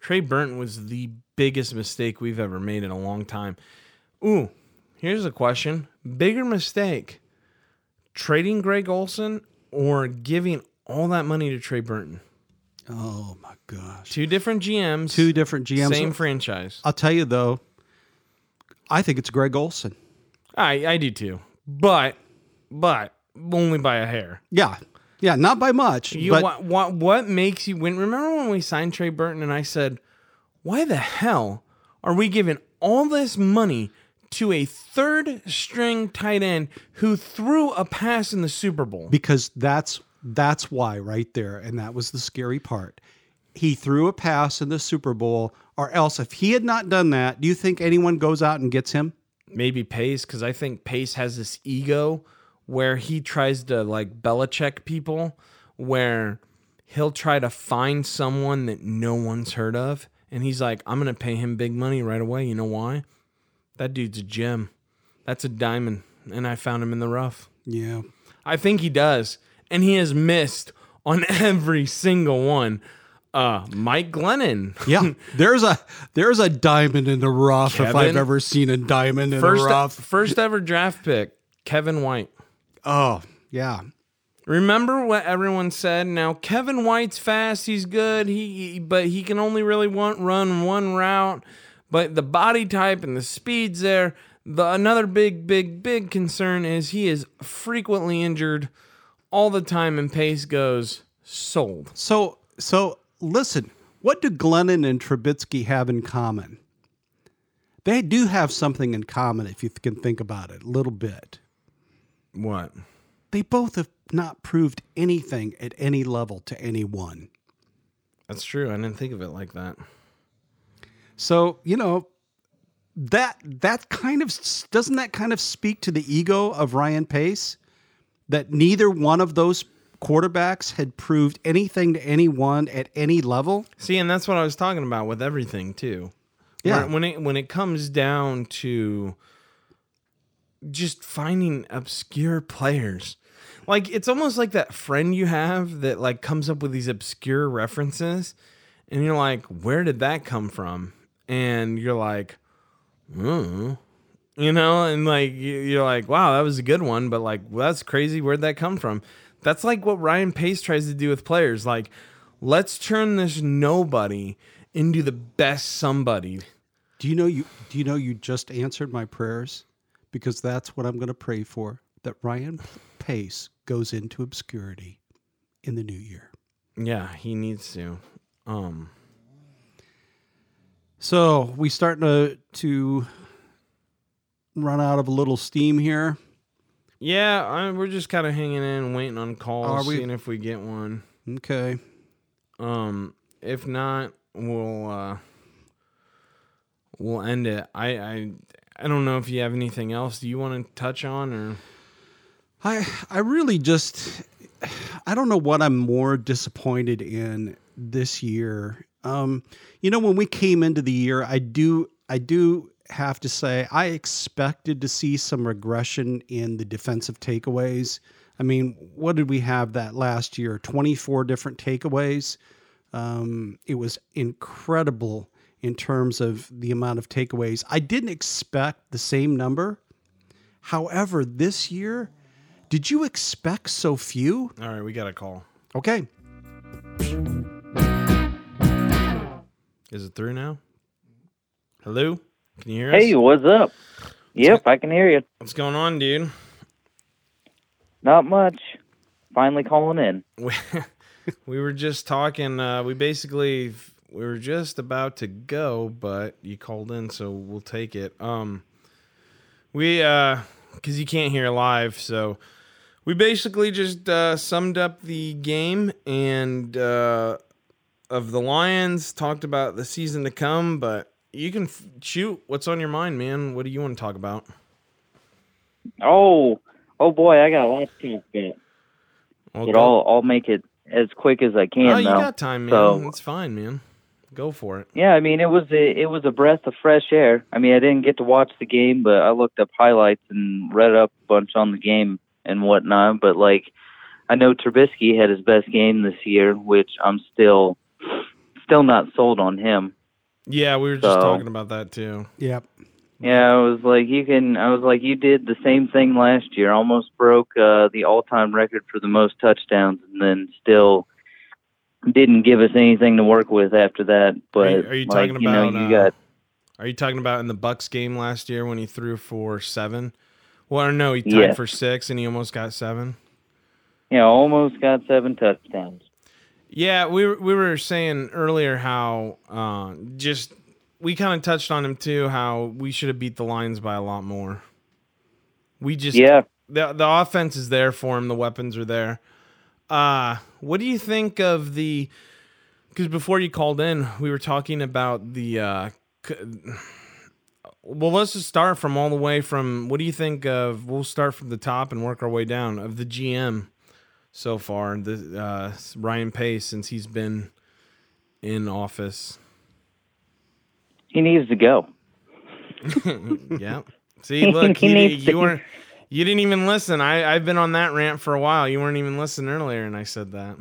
Trey Burton was the biggest mistake we've ever made in a long time. Ooh, here's a question: bigger mistake, trading Greg Olsen or giving all that money to Trey Burton? Oh my gosh, Two different GMs, two different GMs. same franchise. I'll tell you though, I think it's Greg Olsen. I I do too, but but only by a hair. Yeah, yeah, not by much. You, but what, what what makes you when remember when we signed Trey Burton and I said, why the hell are we giving all this money to a third string tight end who threw a pass in the Super Bowl? because that's that's why right there, and that was the scary part. He threw a pass in the Super Bowl, or else if he had not done that, do you think anyone goes out and gets him? Maybe Pace because I think Pace has this ego where he tries to like Belichick people, where he'll try to find someone that no one's heard of, and he's like, I'm gonna pay him big money right away. You know why? That dude's a gem. That's a diamond, and I found him in the rough. Yeah, I think he does, and he has missed on [laughs] every single one. Uh, Mike Glennon. yeah. [laughs] there's a there's a diamond in the rough if I've ever seen a diamond in First, the rough. first ever draft pick, Kevin White. Oh yeah, Remember what everyone said? Now Kevin White's fast, he's good. He, but he can only really want, run one route. But the body type and the speeds there. The another big, big, big concern is he is frequently injured all the time, and pace goes sold. So so listen, what do Glennon and Trubisky have in common? They do have something in common if you can think about it a little bit. What? They both have not proved anything at any level to anyone. That's true. I didn't think of it like that. So, you know, that that kind of doesn't that kind of speak to the ego of Ryan Pace that neither one of those quarterbacks had proved anything to anyone at any level? See, and that's what I was talking about with everything too. Yeah. When- when it when it comes down to just finding obscure players. Like it's almost like that friend you have that like comes up with these obscure references and you're like, "Where did that come from?" And you're like, "Hmm." You know, and like you- you're like, "Wow, that was a good one," but like, well, that's crazy. Where'd that come from? That's like what Ryan Pace tries to do with players. Like, let's turn this nobody into the best somebody. Do you know you do you know you just answered my prayers? Because that's what I'm going to pray for that Ryan Pace goes into obscurity in the new year. Yeah, he needs to. Um, So we starting to to run out of a little steam here. yeah, I, we're just kind of hanging in, waiting on calls, Are we? seeing if we get one. Okay. Um, if not, we'll uh, we'll end it. I I I don't know if you have anything else. Do you want to touch on or? I I really just I don't know what I'm more disappointed in this year. Um, you know, when we came into the year, I do I do have to say I expected to see some regression in the defensive takeaways. I mean, what did we have that last year? 24 different takeaways. Um, it was incredible in terms of the amount of takeaways. I didn't expect the same number. However, this year, did you expect so few? All right, we got a call. Okay. Is it through now? Hello, can you hear us? Hey, what's up? Yep, I can hear you. What's going on, dude? Not much. Finally calling in. we, [laughs] we were just talking uh, we basically we were just about to go but you called in so we'll take it um we uh because you can't hear live so we basically just uh summed up the game and uh of the lions talked about the season to come but you can f- shoot what's on your mind man what do you want to talk about Oh, oh boy, I got a lot to talk about. But I'll I'll make it as quick as I can. oh you though. got time man So- it's fine man go for it Yeah, I mean it was a it was a breath of fresh air. I mean I didn't get to watch the game, but I looked up highlights and read up a bunch on the game and whatnot. But like, I know Trubisky had his best game this year, which I'm still still not sold on him. yeah we were just So- talking about that too Yep. Yeah, I was like, you can. I was like, you did the same thing last year. Almost broke uh, the all-time record for the most touchdowns, and then still didn't give us anything to work with after that. But Are you- are you like, talking you know, about, you uh, got Are you talking about in the Bucks game last year when he threw for seven? Well, no, he tied for six and he almost got seven. Yeah, almost got seven touchdowns. Yeah, we were, we were saying earlier how uh, just we kind of touched on him too. How we should have beat the Lions by a lot more. We just Yeah, the the offense is there for him. The weapons are there. Uh, what do you think of the? Because before you called in, we were talking about the. Uh, well, let's just start from all the way from. What do you think of? We'll start from the top and work our way down of the GM so far. The uh, Ryan Pace since he's been in office. he needs to go. [laughs] yeah. See, look, [laughs] He you, needs you weren't. You didn't even listen. I I've been on that rant for a while. You weren't even listening earlier, and I said that.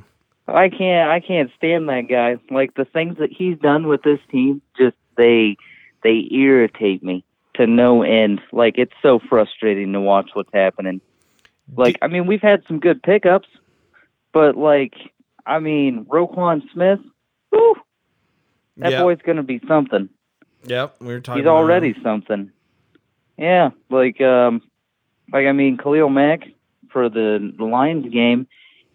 I can't. I can't stand that guy. Like the things that he's done with this team, just they they irritate me to no end. Like it's so frustrating to watch what's happening. Like I mean, we've had some good pickups, but like I mean, Roquan Smith, whew, that Yep. boy's gonna be something. Yep, we were talking. He's already him. something. Yeah, like um, like I mean, Khalil Mack for the, the Lions game,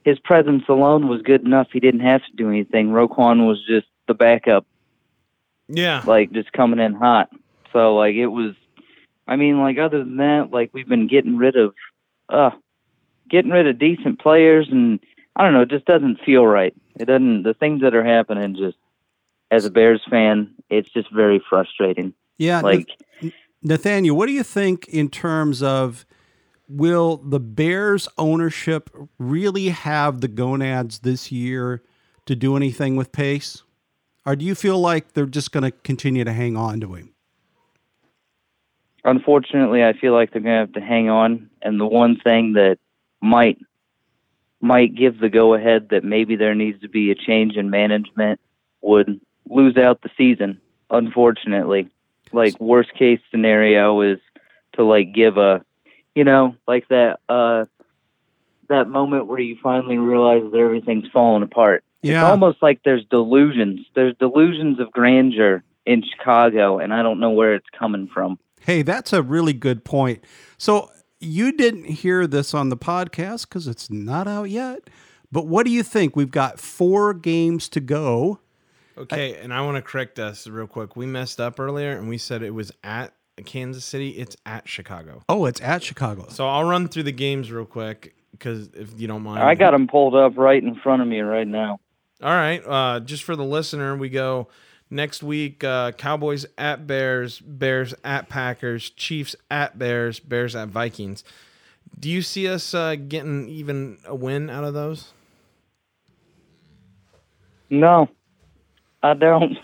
his presence alone was good enough. He didn't have to do anything. Roquan was just the backup, Yeah, like just coming in hot. So like it was. I mean, like other than that, like we've been getting rid of, uh, getting rid of decent players, and I don't know, it just doesn't feel right. It doesn't. The things that are happening just. As a Bears fan, it's just very frustrating. Yeah. Like, Nathaniel, what do you think in terms of will the Bears ownership really have the gonads this year to do anything with Pace? Or do you feel like they're just going to continue to hang on to him? unfortunately, I feel like they're going to have to hang on. And the one thing that might might give the go ahead that maybe there needs to be a change in management would lose out the season. Unfortunately, like worst case scenario is to like give a, you know, like that uh that moment where you finally realize that everything's falling apart. It's almost like there's delusions. There's delusions of grandeur in Chicago, and I don't know where it's coming from. Hey, that's a really good point. So you didn't hear this on the podcast because it's not out yet, But what do you think? We've got four games to go. Okay, and I want to correct us real quick. We messed up earlier and we said it was at Kansas City. It's at Chicago. Oh, it's at Chicago. So I'll run through the games real quick because if you don't mind. I got them pulled up right in front of me right now. All right. Uh, just for the listener, we go next week uh, Cowboys at Bears, Bears at Packers, Chiefs at Bears, Bears at Vikings. Do you see us uh, getting even a win out of those? No, I don't.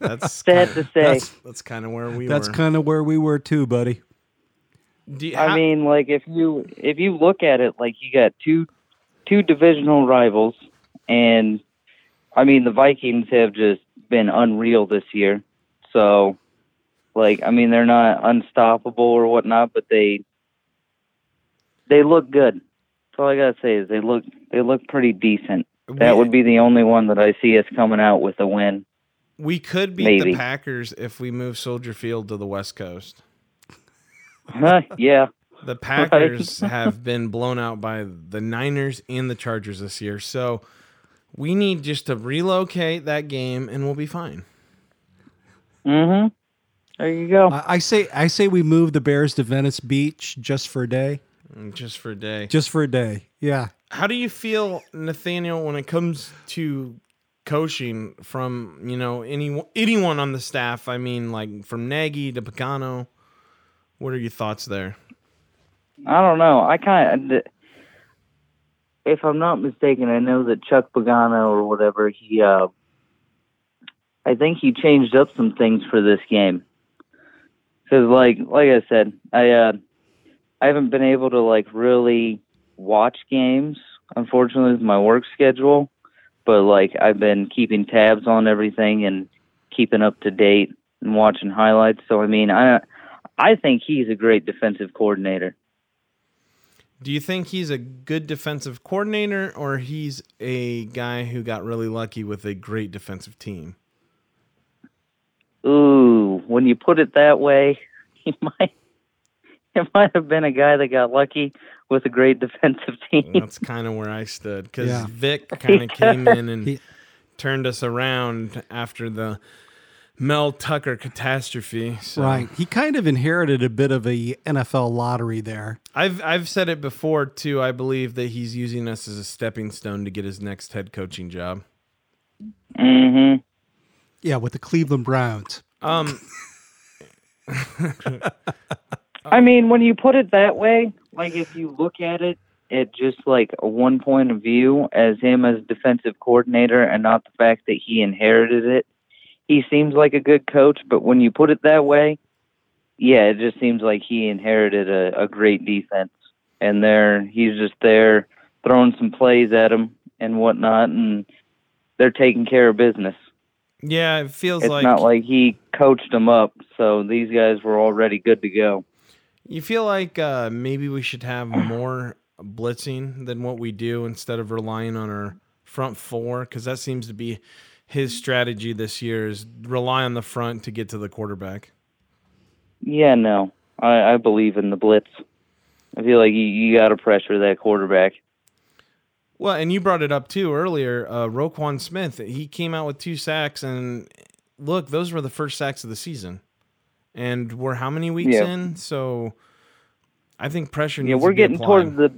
That's Sad to say. That's, that's kind of where we That's were. kind of where we were too, buddy. Do you, I how- mean, like if you if you look at it, like you got two two divisional rivals, and I mean the Vikings have just been unreal this year. So, like, I mean they're not unstoppable or whatnot, but they they look good. That's all I gotta say is they look they look pretty decent. That would be the only one that I see us coming out with a win. We could beat maybe. the Packers if we move Soldier Field to the West Coast. Huh, yeah. The [laughs] Packers have been blown out by the Niners and the Chargers this year. So we need just to relocate that game and we'll be fine. Mhm. There you go. I, I say I say we move the Bears to Venice Beach just for a day. Mm, Just for a day. Just for a day. Yeah. How do you feel, Nathaniel, when it comes to coaching from, you know, any anyone on the staff? I mean, like from Nagy to Pagano. What are your thoughts there? I don't know. I kind of, if I'm not mistaken, I know that Chuck Pagano or whatever he, uh, I think he changed up some things for this game. Because, like, like I said, I, uh, I haven't been able to like really watch games, unfortunately, with my work schedule. But like, I've been keeping tabs on everything and keeping up to date and watching highlights. So I mean, I, I think he's a great defensive coordinator. Do you think he's a good defensive coordinator or he's a guy who got really lucky with a great defensive team? Ooh, when you put it that way, [laughs] he might it might have been a guy that got lucky with a great [laughs] defensive team. That's kind of where I stood because Yeah. Vic [laughs] kind of came in and He- turned us around after the Mel Tucker catastrophe. So Right. He kind of inherited a bit of a NFL lottery there. I've I've said it before too. I believe that he's using us as a stepping stone to get his next head coaching job. hmm Yeah, with the Cleveland Browns. Um, [laughs] I mean, when you put it that way, like if you look at it at just like one point of view as him as defensive coordinator and not the fact that he inherited it, he seems like a good coach. But when you put it that way, yeah, it just seems like he inherited a, a great defense, and there he's just there throwing some plays at him and whatnot, and they're taking care of business. yeah, it feels It's like, not like he coached them up, so these guys were already good to go. You feel like uh, maybe we should have more blitzing than what we do instead of relying on our front four because that seems to be his strategy this year is rely on the front to get to the quarterback. Yeah, no, I, I believe in the blitz. I feel like you, you got to pressure that quarterback. Well, and you brought it up too earlier. Uh, Roquan Smith, he came out with two sacks, and look, those were the first sacks of the season, and we're how many weeks Yeah. in? So, I think pressure. Yeah, we're to be getting applied. towards the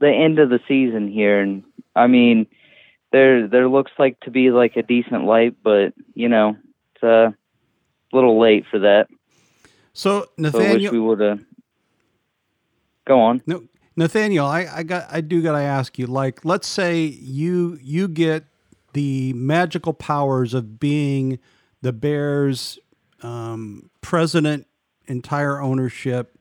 the end of the season here, and I mean, there there looks like to be like a decent light, but you know, it's a little late for that. So So I wish Nathaniel, we would have. Go on. no, Nathaniel, I, I got I do gotta ask you, like, let's say you you get the magical powers of being the Bears um, president, entire ownership,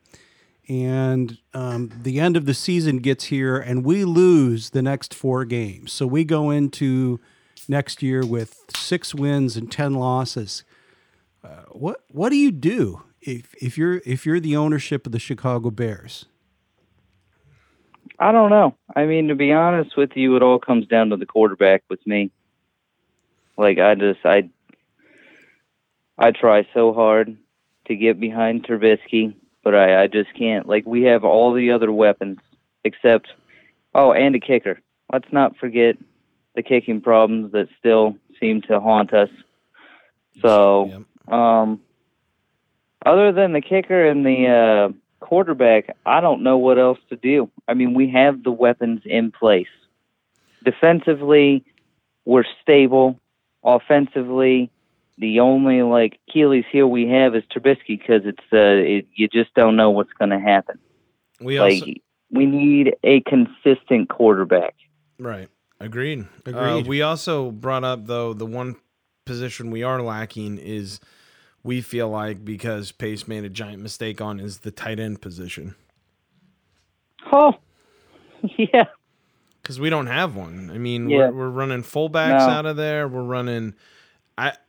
and um, the end of the season gets here, and we lose the next four games. So we go into next year with six wins and ten losses. Uh, what what do you do if if you're if you're the ownership of the Chicago Bears? I don't know. I mean, to be honest with you, it all comes down to the quarterback with me. Like I just I I try so hard to get behind Trubisky, but I I just can't. Like we have all the other weapons except oh, and a kicker. let's not forget the kicking problems that still seem to haunt us. So, Yep. um, other than the kicker and the uh, quarterback, I don't know what else to do. I mean, we have the weapons in place. Defensively, we're stable. Offensively, the only like Achilles heel we have is Trubisky because it's uh, it, you just don't know what's going to happen. We Like also we need a consistent quarterback. right. Agreed. Uh, Agreed. we also brought up though the one position we are lacking is we feel like because Pace made a giant mistake on is the tight end position Oh, [laughs] yeah. because we don't have one. I mean, Yeah. we're, we're running fullbacks No. out of there. We're running I,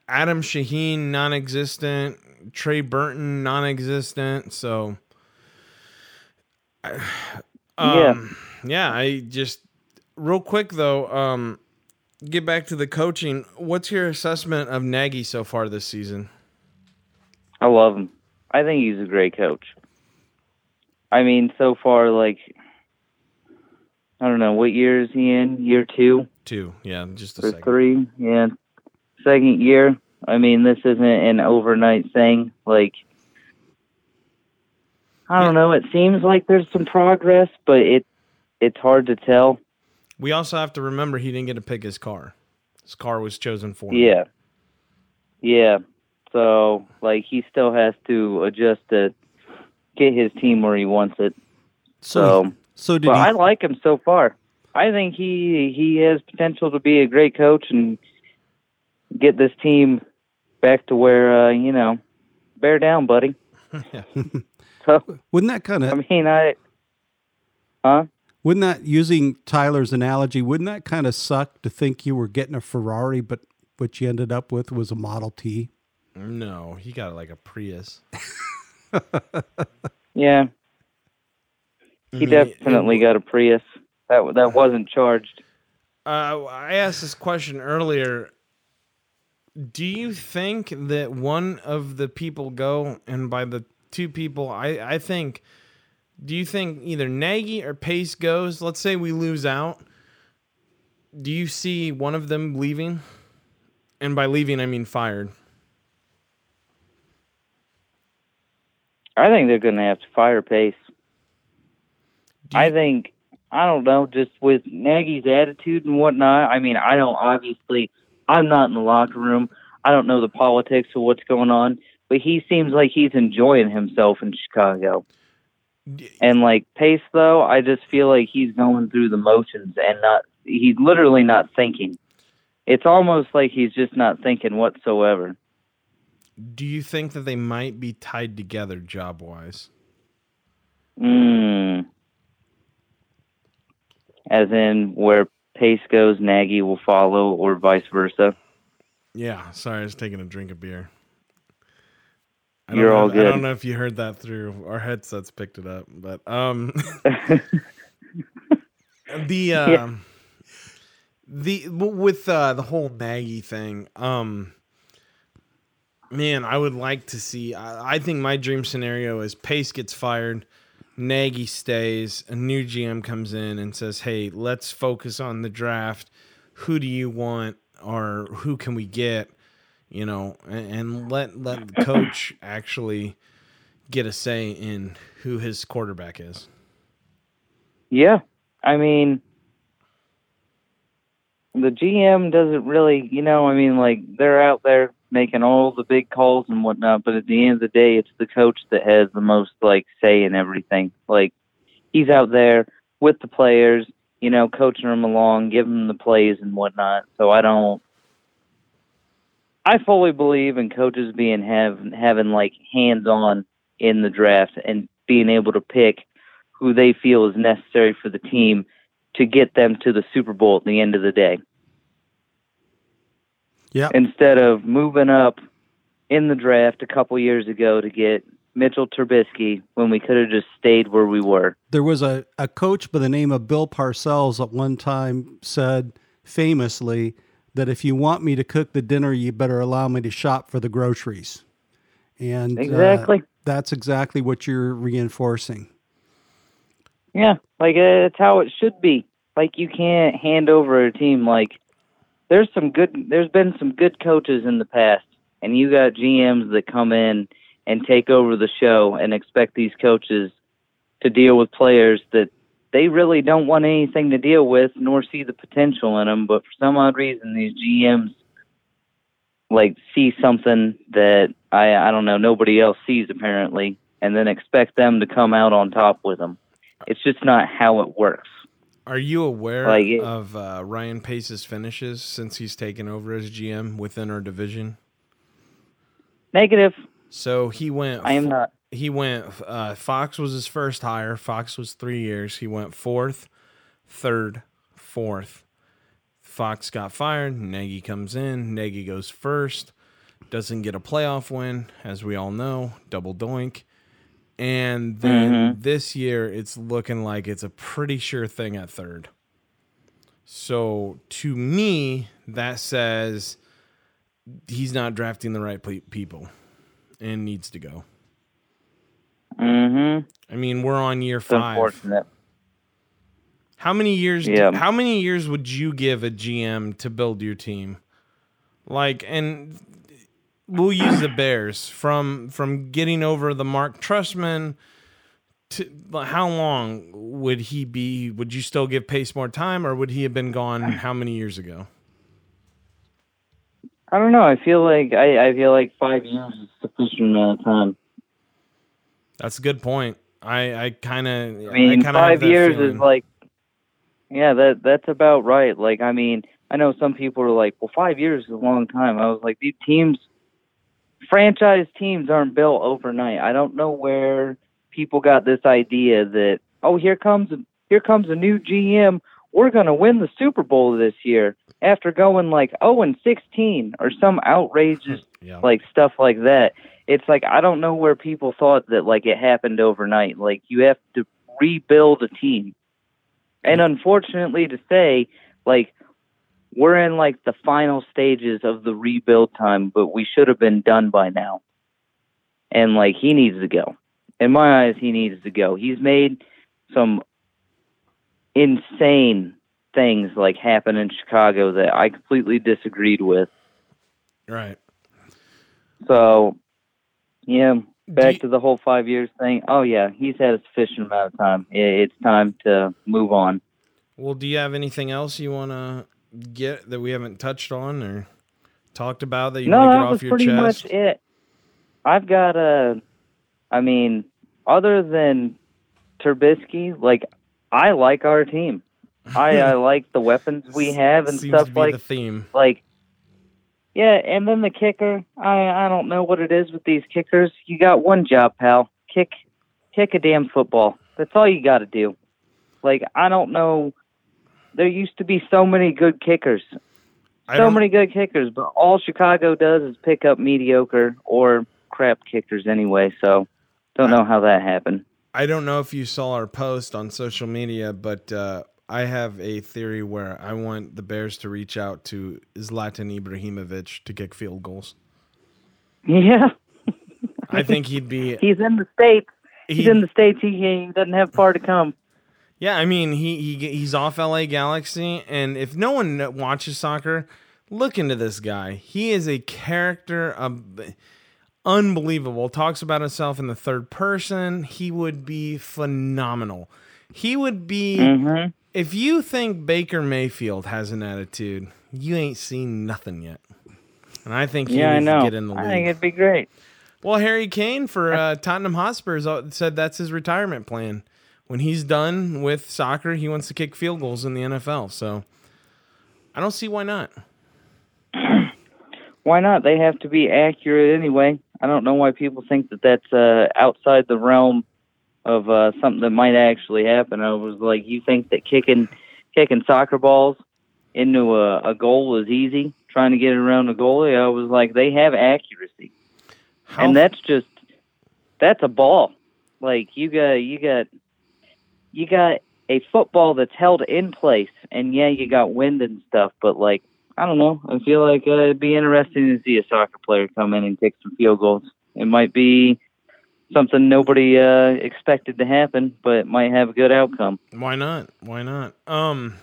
Adam Shaheen non-existent, Trey Burton non-existent. So, um, yeah, I just real quick though. Um, get back to the coaching. What's your assessment of Nagy so far this season? I love him. I think he's a great coach. I mean, so far, like, I don't know, what year is he in? Year two Two, yeah, just a or second. three? Yeah, second year. I mean, this isn't an overnight thing. Like, I don't know. It seems like there's some progress, but it it's hard to tell. We also have to remember he didn't get to pick his car. His car was chosen for him. Yeah. Yeah. So, like, he still has to adjust to get his team where he wants it. So, So, so did but he? I like him so far. I think he he has potential to be a great coach and get this team back to where uh, you know, bear down, buddy. Yeah. [laughs] So, wouldn't that kind of? I mean, I, huh? Wouldn't that using Tyler's analogy? Wouldn't that kind of suck to think you were getting a Ferrari, but what you ended up with was a Model T? No, he got like a Prius. [laughs] Yeah, he definitely got a Prius. That that wasn't charged. Uh, I asked this question earlier. Do you think that one of the people go, and by the two people, I, I think, do you think either Nagy or Pace goes? Let's say we lose out. Do you see one of them leaving? And by leaving, I mean fired. I think they're going to have to fire Pace. Do I think I don't know, just with Nagy's attitude and whatnot. I mean, I don't obviously. I'm not in the locker room. I don't know the politics of what's going on, but he seems like he's enjoying himself in Chicago. And like Pace, though, I just feel like he's going through the motions and not. He's literally not thinking. It's almost like he's just not thinking whatsoever. Do you think that they might be tied together job wise? Mm. As in, where Pace goes, Nagy will follow, or vice versa. Yeah, sorry, I was taking a drink of beer. I You're don't all know, I don't know if you heard that through our headsets picked it up, but um [laughs] the [laughs] um Yeah. the with uh the whole Nagy thing, um man, I would like to see I, I think my dream scenario is Pace gets fired, Nagy stays, a new GM comes in and says, "Hey, let's focus on the draft. Who do you want or who can we get?" You know, and, and let let the coach [coughs] actually get a say in who his quarterback is. Yeah, I mean, the GM doesn't really, you know, I mean, like they're out there making all the big calls and whatnot, but at the end of the day, it's the coach that has the most like say in everything. Like he's out there with the players, you know, coaching them along, giving them the plays and whatnot. So I don't. I fully believe in coaches being have having like hands on in the draft and being able to pick who they feel is necessary for the team to get them to the Super Bowl at the end of the day. Yeah. Instead of moving up in the draft a couple years ago to get Mitchell Trubisky when we could have just stayed where we were. There was a, a coach by the name of Bill Parcells at one time said famously that if you want me to cook the dinner, you better allow me to shop for the groceries. And uh, Exactly. that's exactly what you're reinforcing. Yeah, like uh, that's how it should be. like you can't hand over a team like there's some good there's been some good coaches in the past and you got GMs that come in and take over the show and expect these coaches to deal with players that they really don't want anything to deal with nor see the potential in them but for some odd reason these GMs like see something that I I don't know nobody else sees apparently and then expect them to come out on top with them. It's just not how it works. Are you aware Like it- of uh, Ryan Pace's finishes since he's taken over as GM within our division? Negative. So he went. I am not. He went. Uh, Fox was his first hire. Fox was three years. He went fourth, third, fourth. Fox got fired. Nagy comes in. Nagy goes first. Doesn't get a playoff win, as we all know. Double doink. And then this year, it's looking like it's a pretty sure thing at third. So to me, that says he's not drafting the right people and needs to go. Mm-hmm. I mean, we're on year It's five. How many years? Yeah. How many years would you give a GM to build your team? Like, and we'll use the Bears from from getting over the Marc Trestman. To how long would he be? Would you still give Pace more time, or would he have been gone how many years ago? I don't know. I feel like I, I feel like five years is sufficient amount of time. That's a good point. I I kind of I mean, five years is like, yeah, that that's about right. Like, I mean, I know some people are like, well, five years is a long time. I was like, these teams, franchise teams, aren't built overnight. I don't know where people got this idea that oh, here comes here comes a new GM. We're gonna win the Super Bowl this year after going like oh and sixteen or some outrageous [laughs] yeah. like stuff like that. It's like I don't know where people thought that like it happened overnight. Like you have to rebuild a team. And unfortunately to say, like we're in like the final stages of the rebuild time, but we should have been done by now. And like he needs to go. In my eyes he needs to go. He's made some insane things like happen in Chicago that I completely disagreed with. right. So, yeah, back you- to the whole five years thing. Oh yeah, he's had a sufficient amount of time. It's time to move on. Well, do you have anything else you want to get that we haven't touched on or talked about that you no, want to that get was off your pretty chest? much it. I've got a, I mean, other than Turbisky, like I like our team. I, I [laughs] like the weapons we have and Seems stuff like the theme. like yeah and then the kicker i i don't know what it is with these kickers you got one job pal kick kick a damn football that's all you got to do like i don't know there used to be so many good kickers. So many good kickers but all chicago does is pick up mediocre or crap kickers anyway so don't know how that happened. I don't know if you saw our post on social media, but uh, I have a theory where I want the Bears to reach out to Zlatan Ibrahimovic to kick field goals. yeah. I think he'd be. [laughs] he's in the states. He's in the states. He, he doesn't have far to come Yeah, I mean he he he's off LA Galaxy, and if no one watches soccer, look into this guy. He is a character of unbelievable. Talks about himself in the third person. He would be phenomenal. He would be hmm if you think Baker Mayfield has an attitude, you ain't seen nothing yet. And I think he yeah i needs know to get in the league. i think it'd be great Well, Harry Kane for uh, Tottenham Hotspurs said that's his retirement plan. When he's done with soccer, he wants to kick field goals in the NFL. So I don't see why not. [clears throat] Why not? They have to be accurate anyway. I don't know why people think that that's uh, outside the realm of uh, something that might actually happen. I was like, you think that kicking kicking soccer balls into a, a goal is easy? Trying to get it around the goalie, I was like, they have accuracy, How, and that's just that's a ball. Like you got you got you got a football that's held in place, and yeah, you got wind and stuff, but like I don't know. I feel like uh, it'd be interesting to see a soccer player come in and kick some field goals. It might be something nobody uh, expected to happen, but might have a good outcome. Why not? Why not? Um,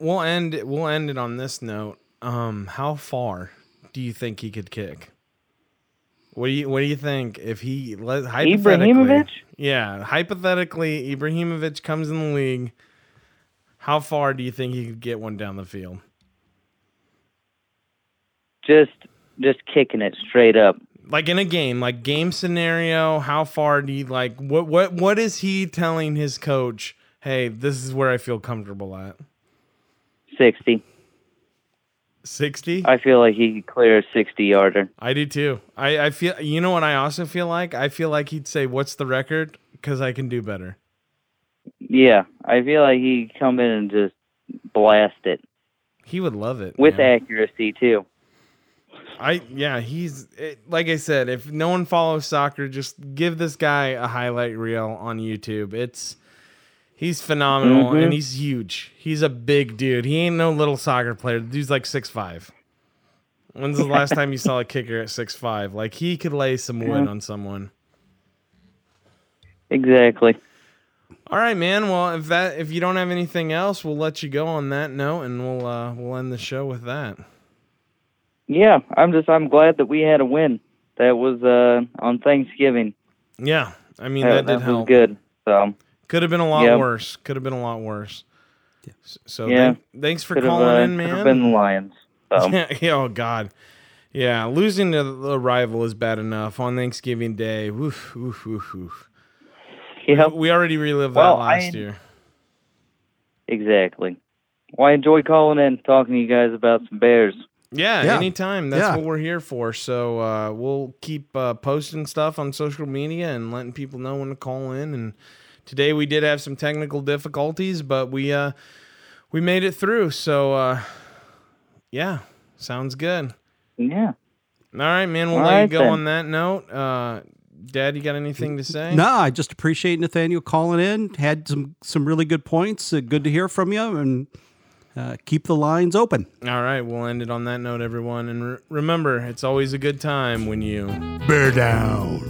we'll end. We'll end it on this note. Um, how far do you think he could kick? What do you What do you think if he let hypothetically? Ibrahimovic? Yeah, hypothetically, Ibrahimovic comes in the league. How far do you think he could get one down the field? Just just kicking it straight up. Like in a game, like game scenario, how far do you like? What what what is he telling his coach? Hey, this is where I feel comfortable at. 60. Sixty. I feel like he could clear a 60 yarder. I do too. I, I feel you know what I also feel like? I feel like he'd say, What's the record? Because I can do better. Yeah, I feel like he'd come in and just blast it He would love it. with man. accuracy too. I yeah, he's it, like I said, if no one follows soccer, just give this guy a highlight reel on YouTube. It's he's phenomenal Mhm. and he's huge. He's a big dude. He ain't no little soccer player. The dude's like six five. When's the last time you saw a kicker at six five? Like he could lay some wood Yeah. on someone. Exactly. All right, man. Well, if that if you don't have anything else, we'll let you go on that note, and we'll uh, we'll end the show with that. Yeah, I'm just I'm glad that we had a win. That was uh, on Thanksgiving. Yeah, I mean Yeah, that did was help. good. So Could have been a lot Yep. worse. Could have been a lot worse. S- So Yeah. thank- thanks for could have calling uh, in, could have man. been the Lions. So [laughs] yeah, oh God, yeah. Losing to the rival is bad enough on Thanksgiving Day. Woof, woof, woof, woof. yeah, We already relived Well, that last I- year. exactly. Well, I enjoy calling in, talking to you guys about some Bears. Yeah, Yeah. anytime. That's Yeah. what we're here for. So uh, we'll keep uh, posting stuff on social media and letting people know when to call in. And today we did have some technical difficulties, but we uh, we made it through. So uh, yeah, sounds good. Yeah. All right, man. We'll All let you go then. on that note. Uh, Dad, you got anything to say? No, I just appreciate Nathaniel calling in. Had some some really good points. Uh, good to hear from you, and uh, keep the lines open. All right, we'll end it on that note, everyone. And re- remember, it's always a good time when you. Bear down.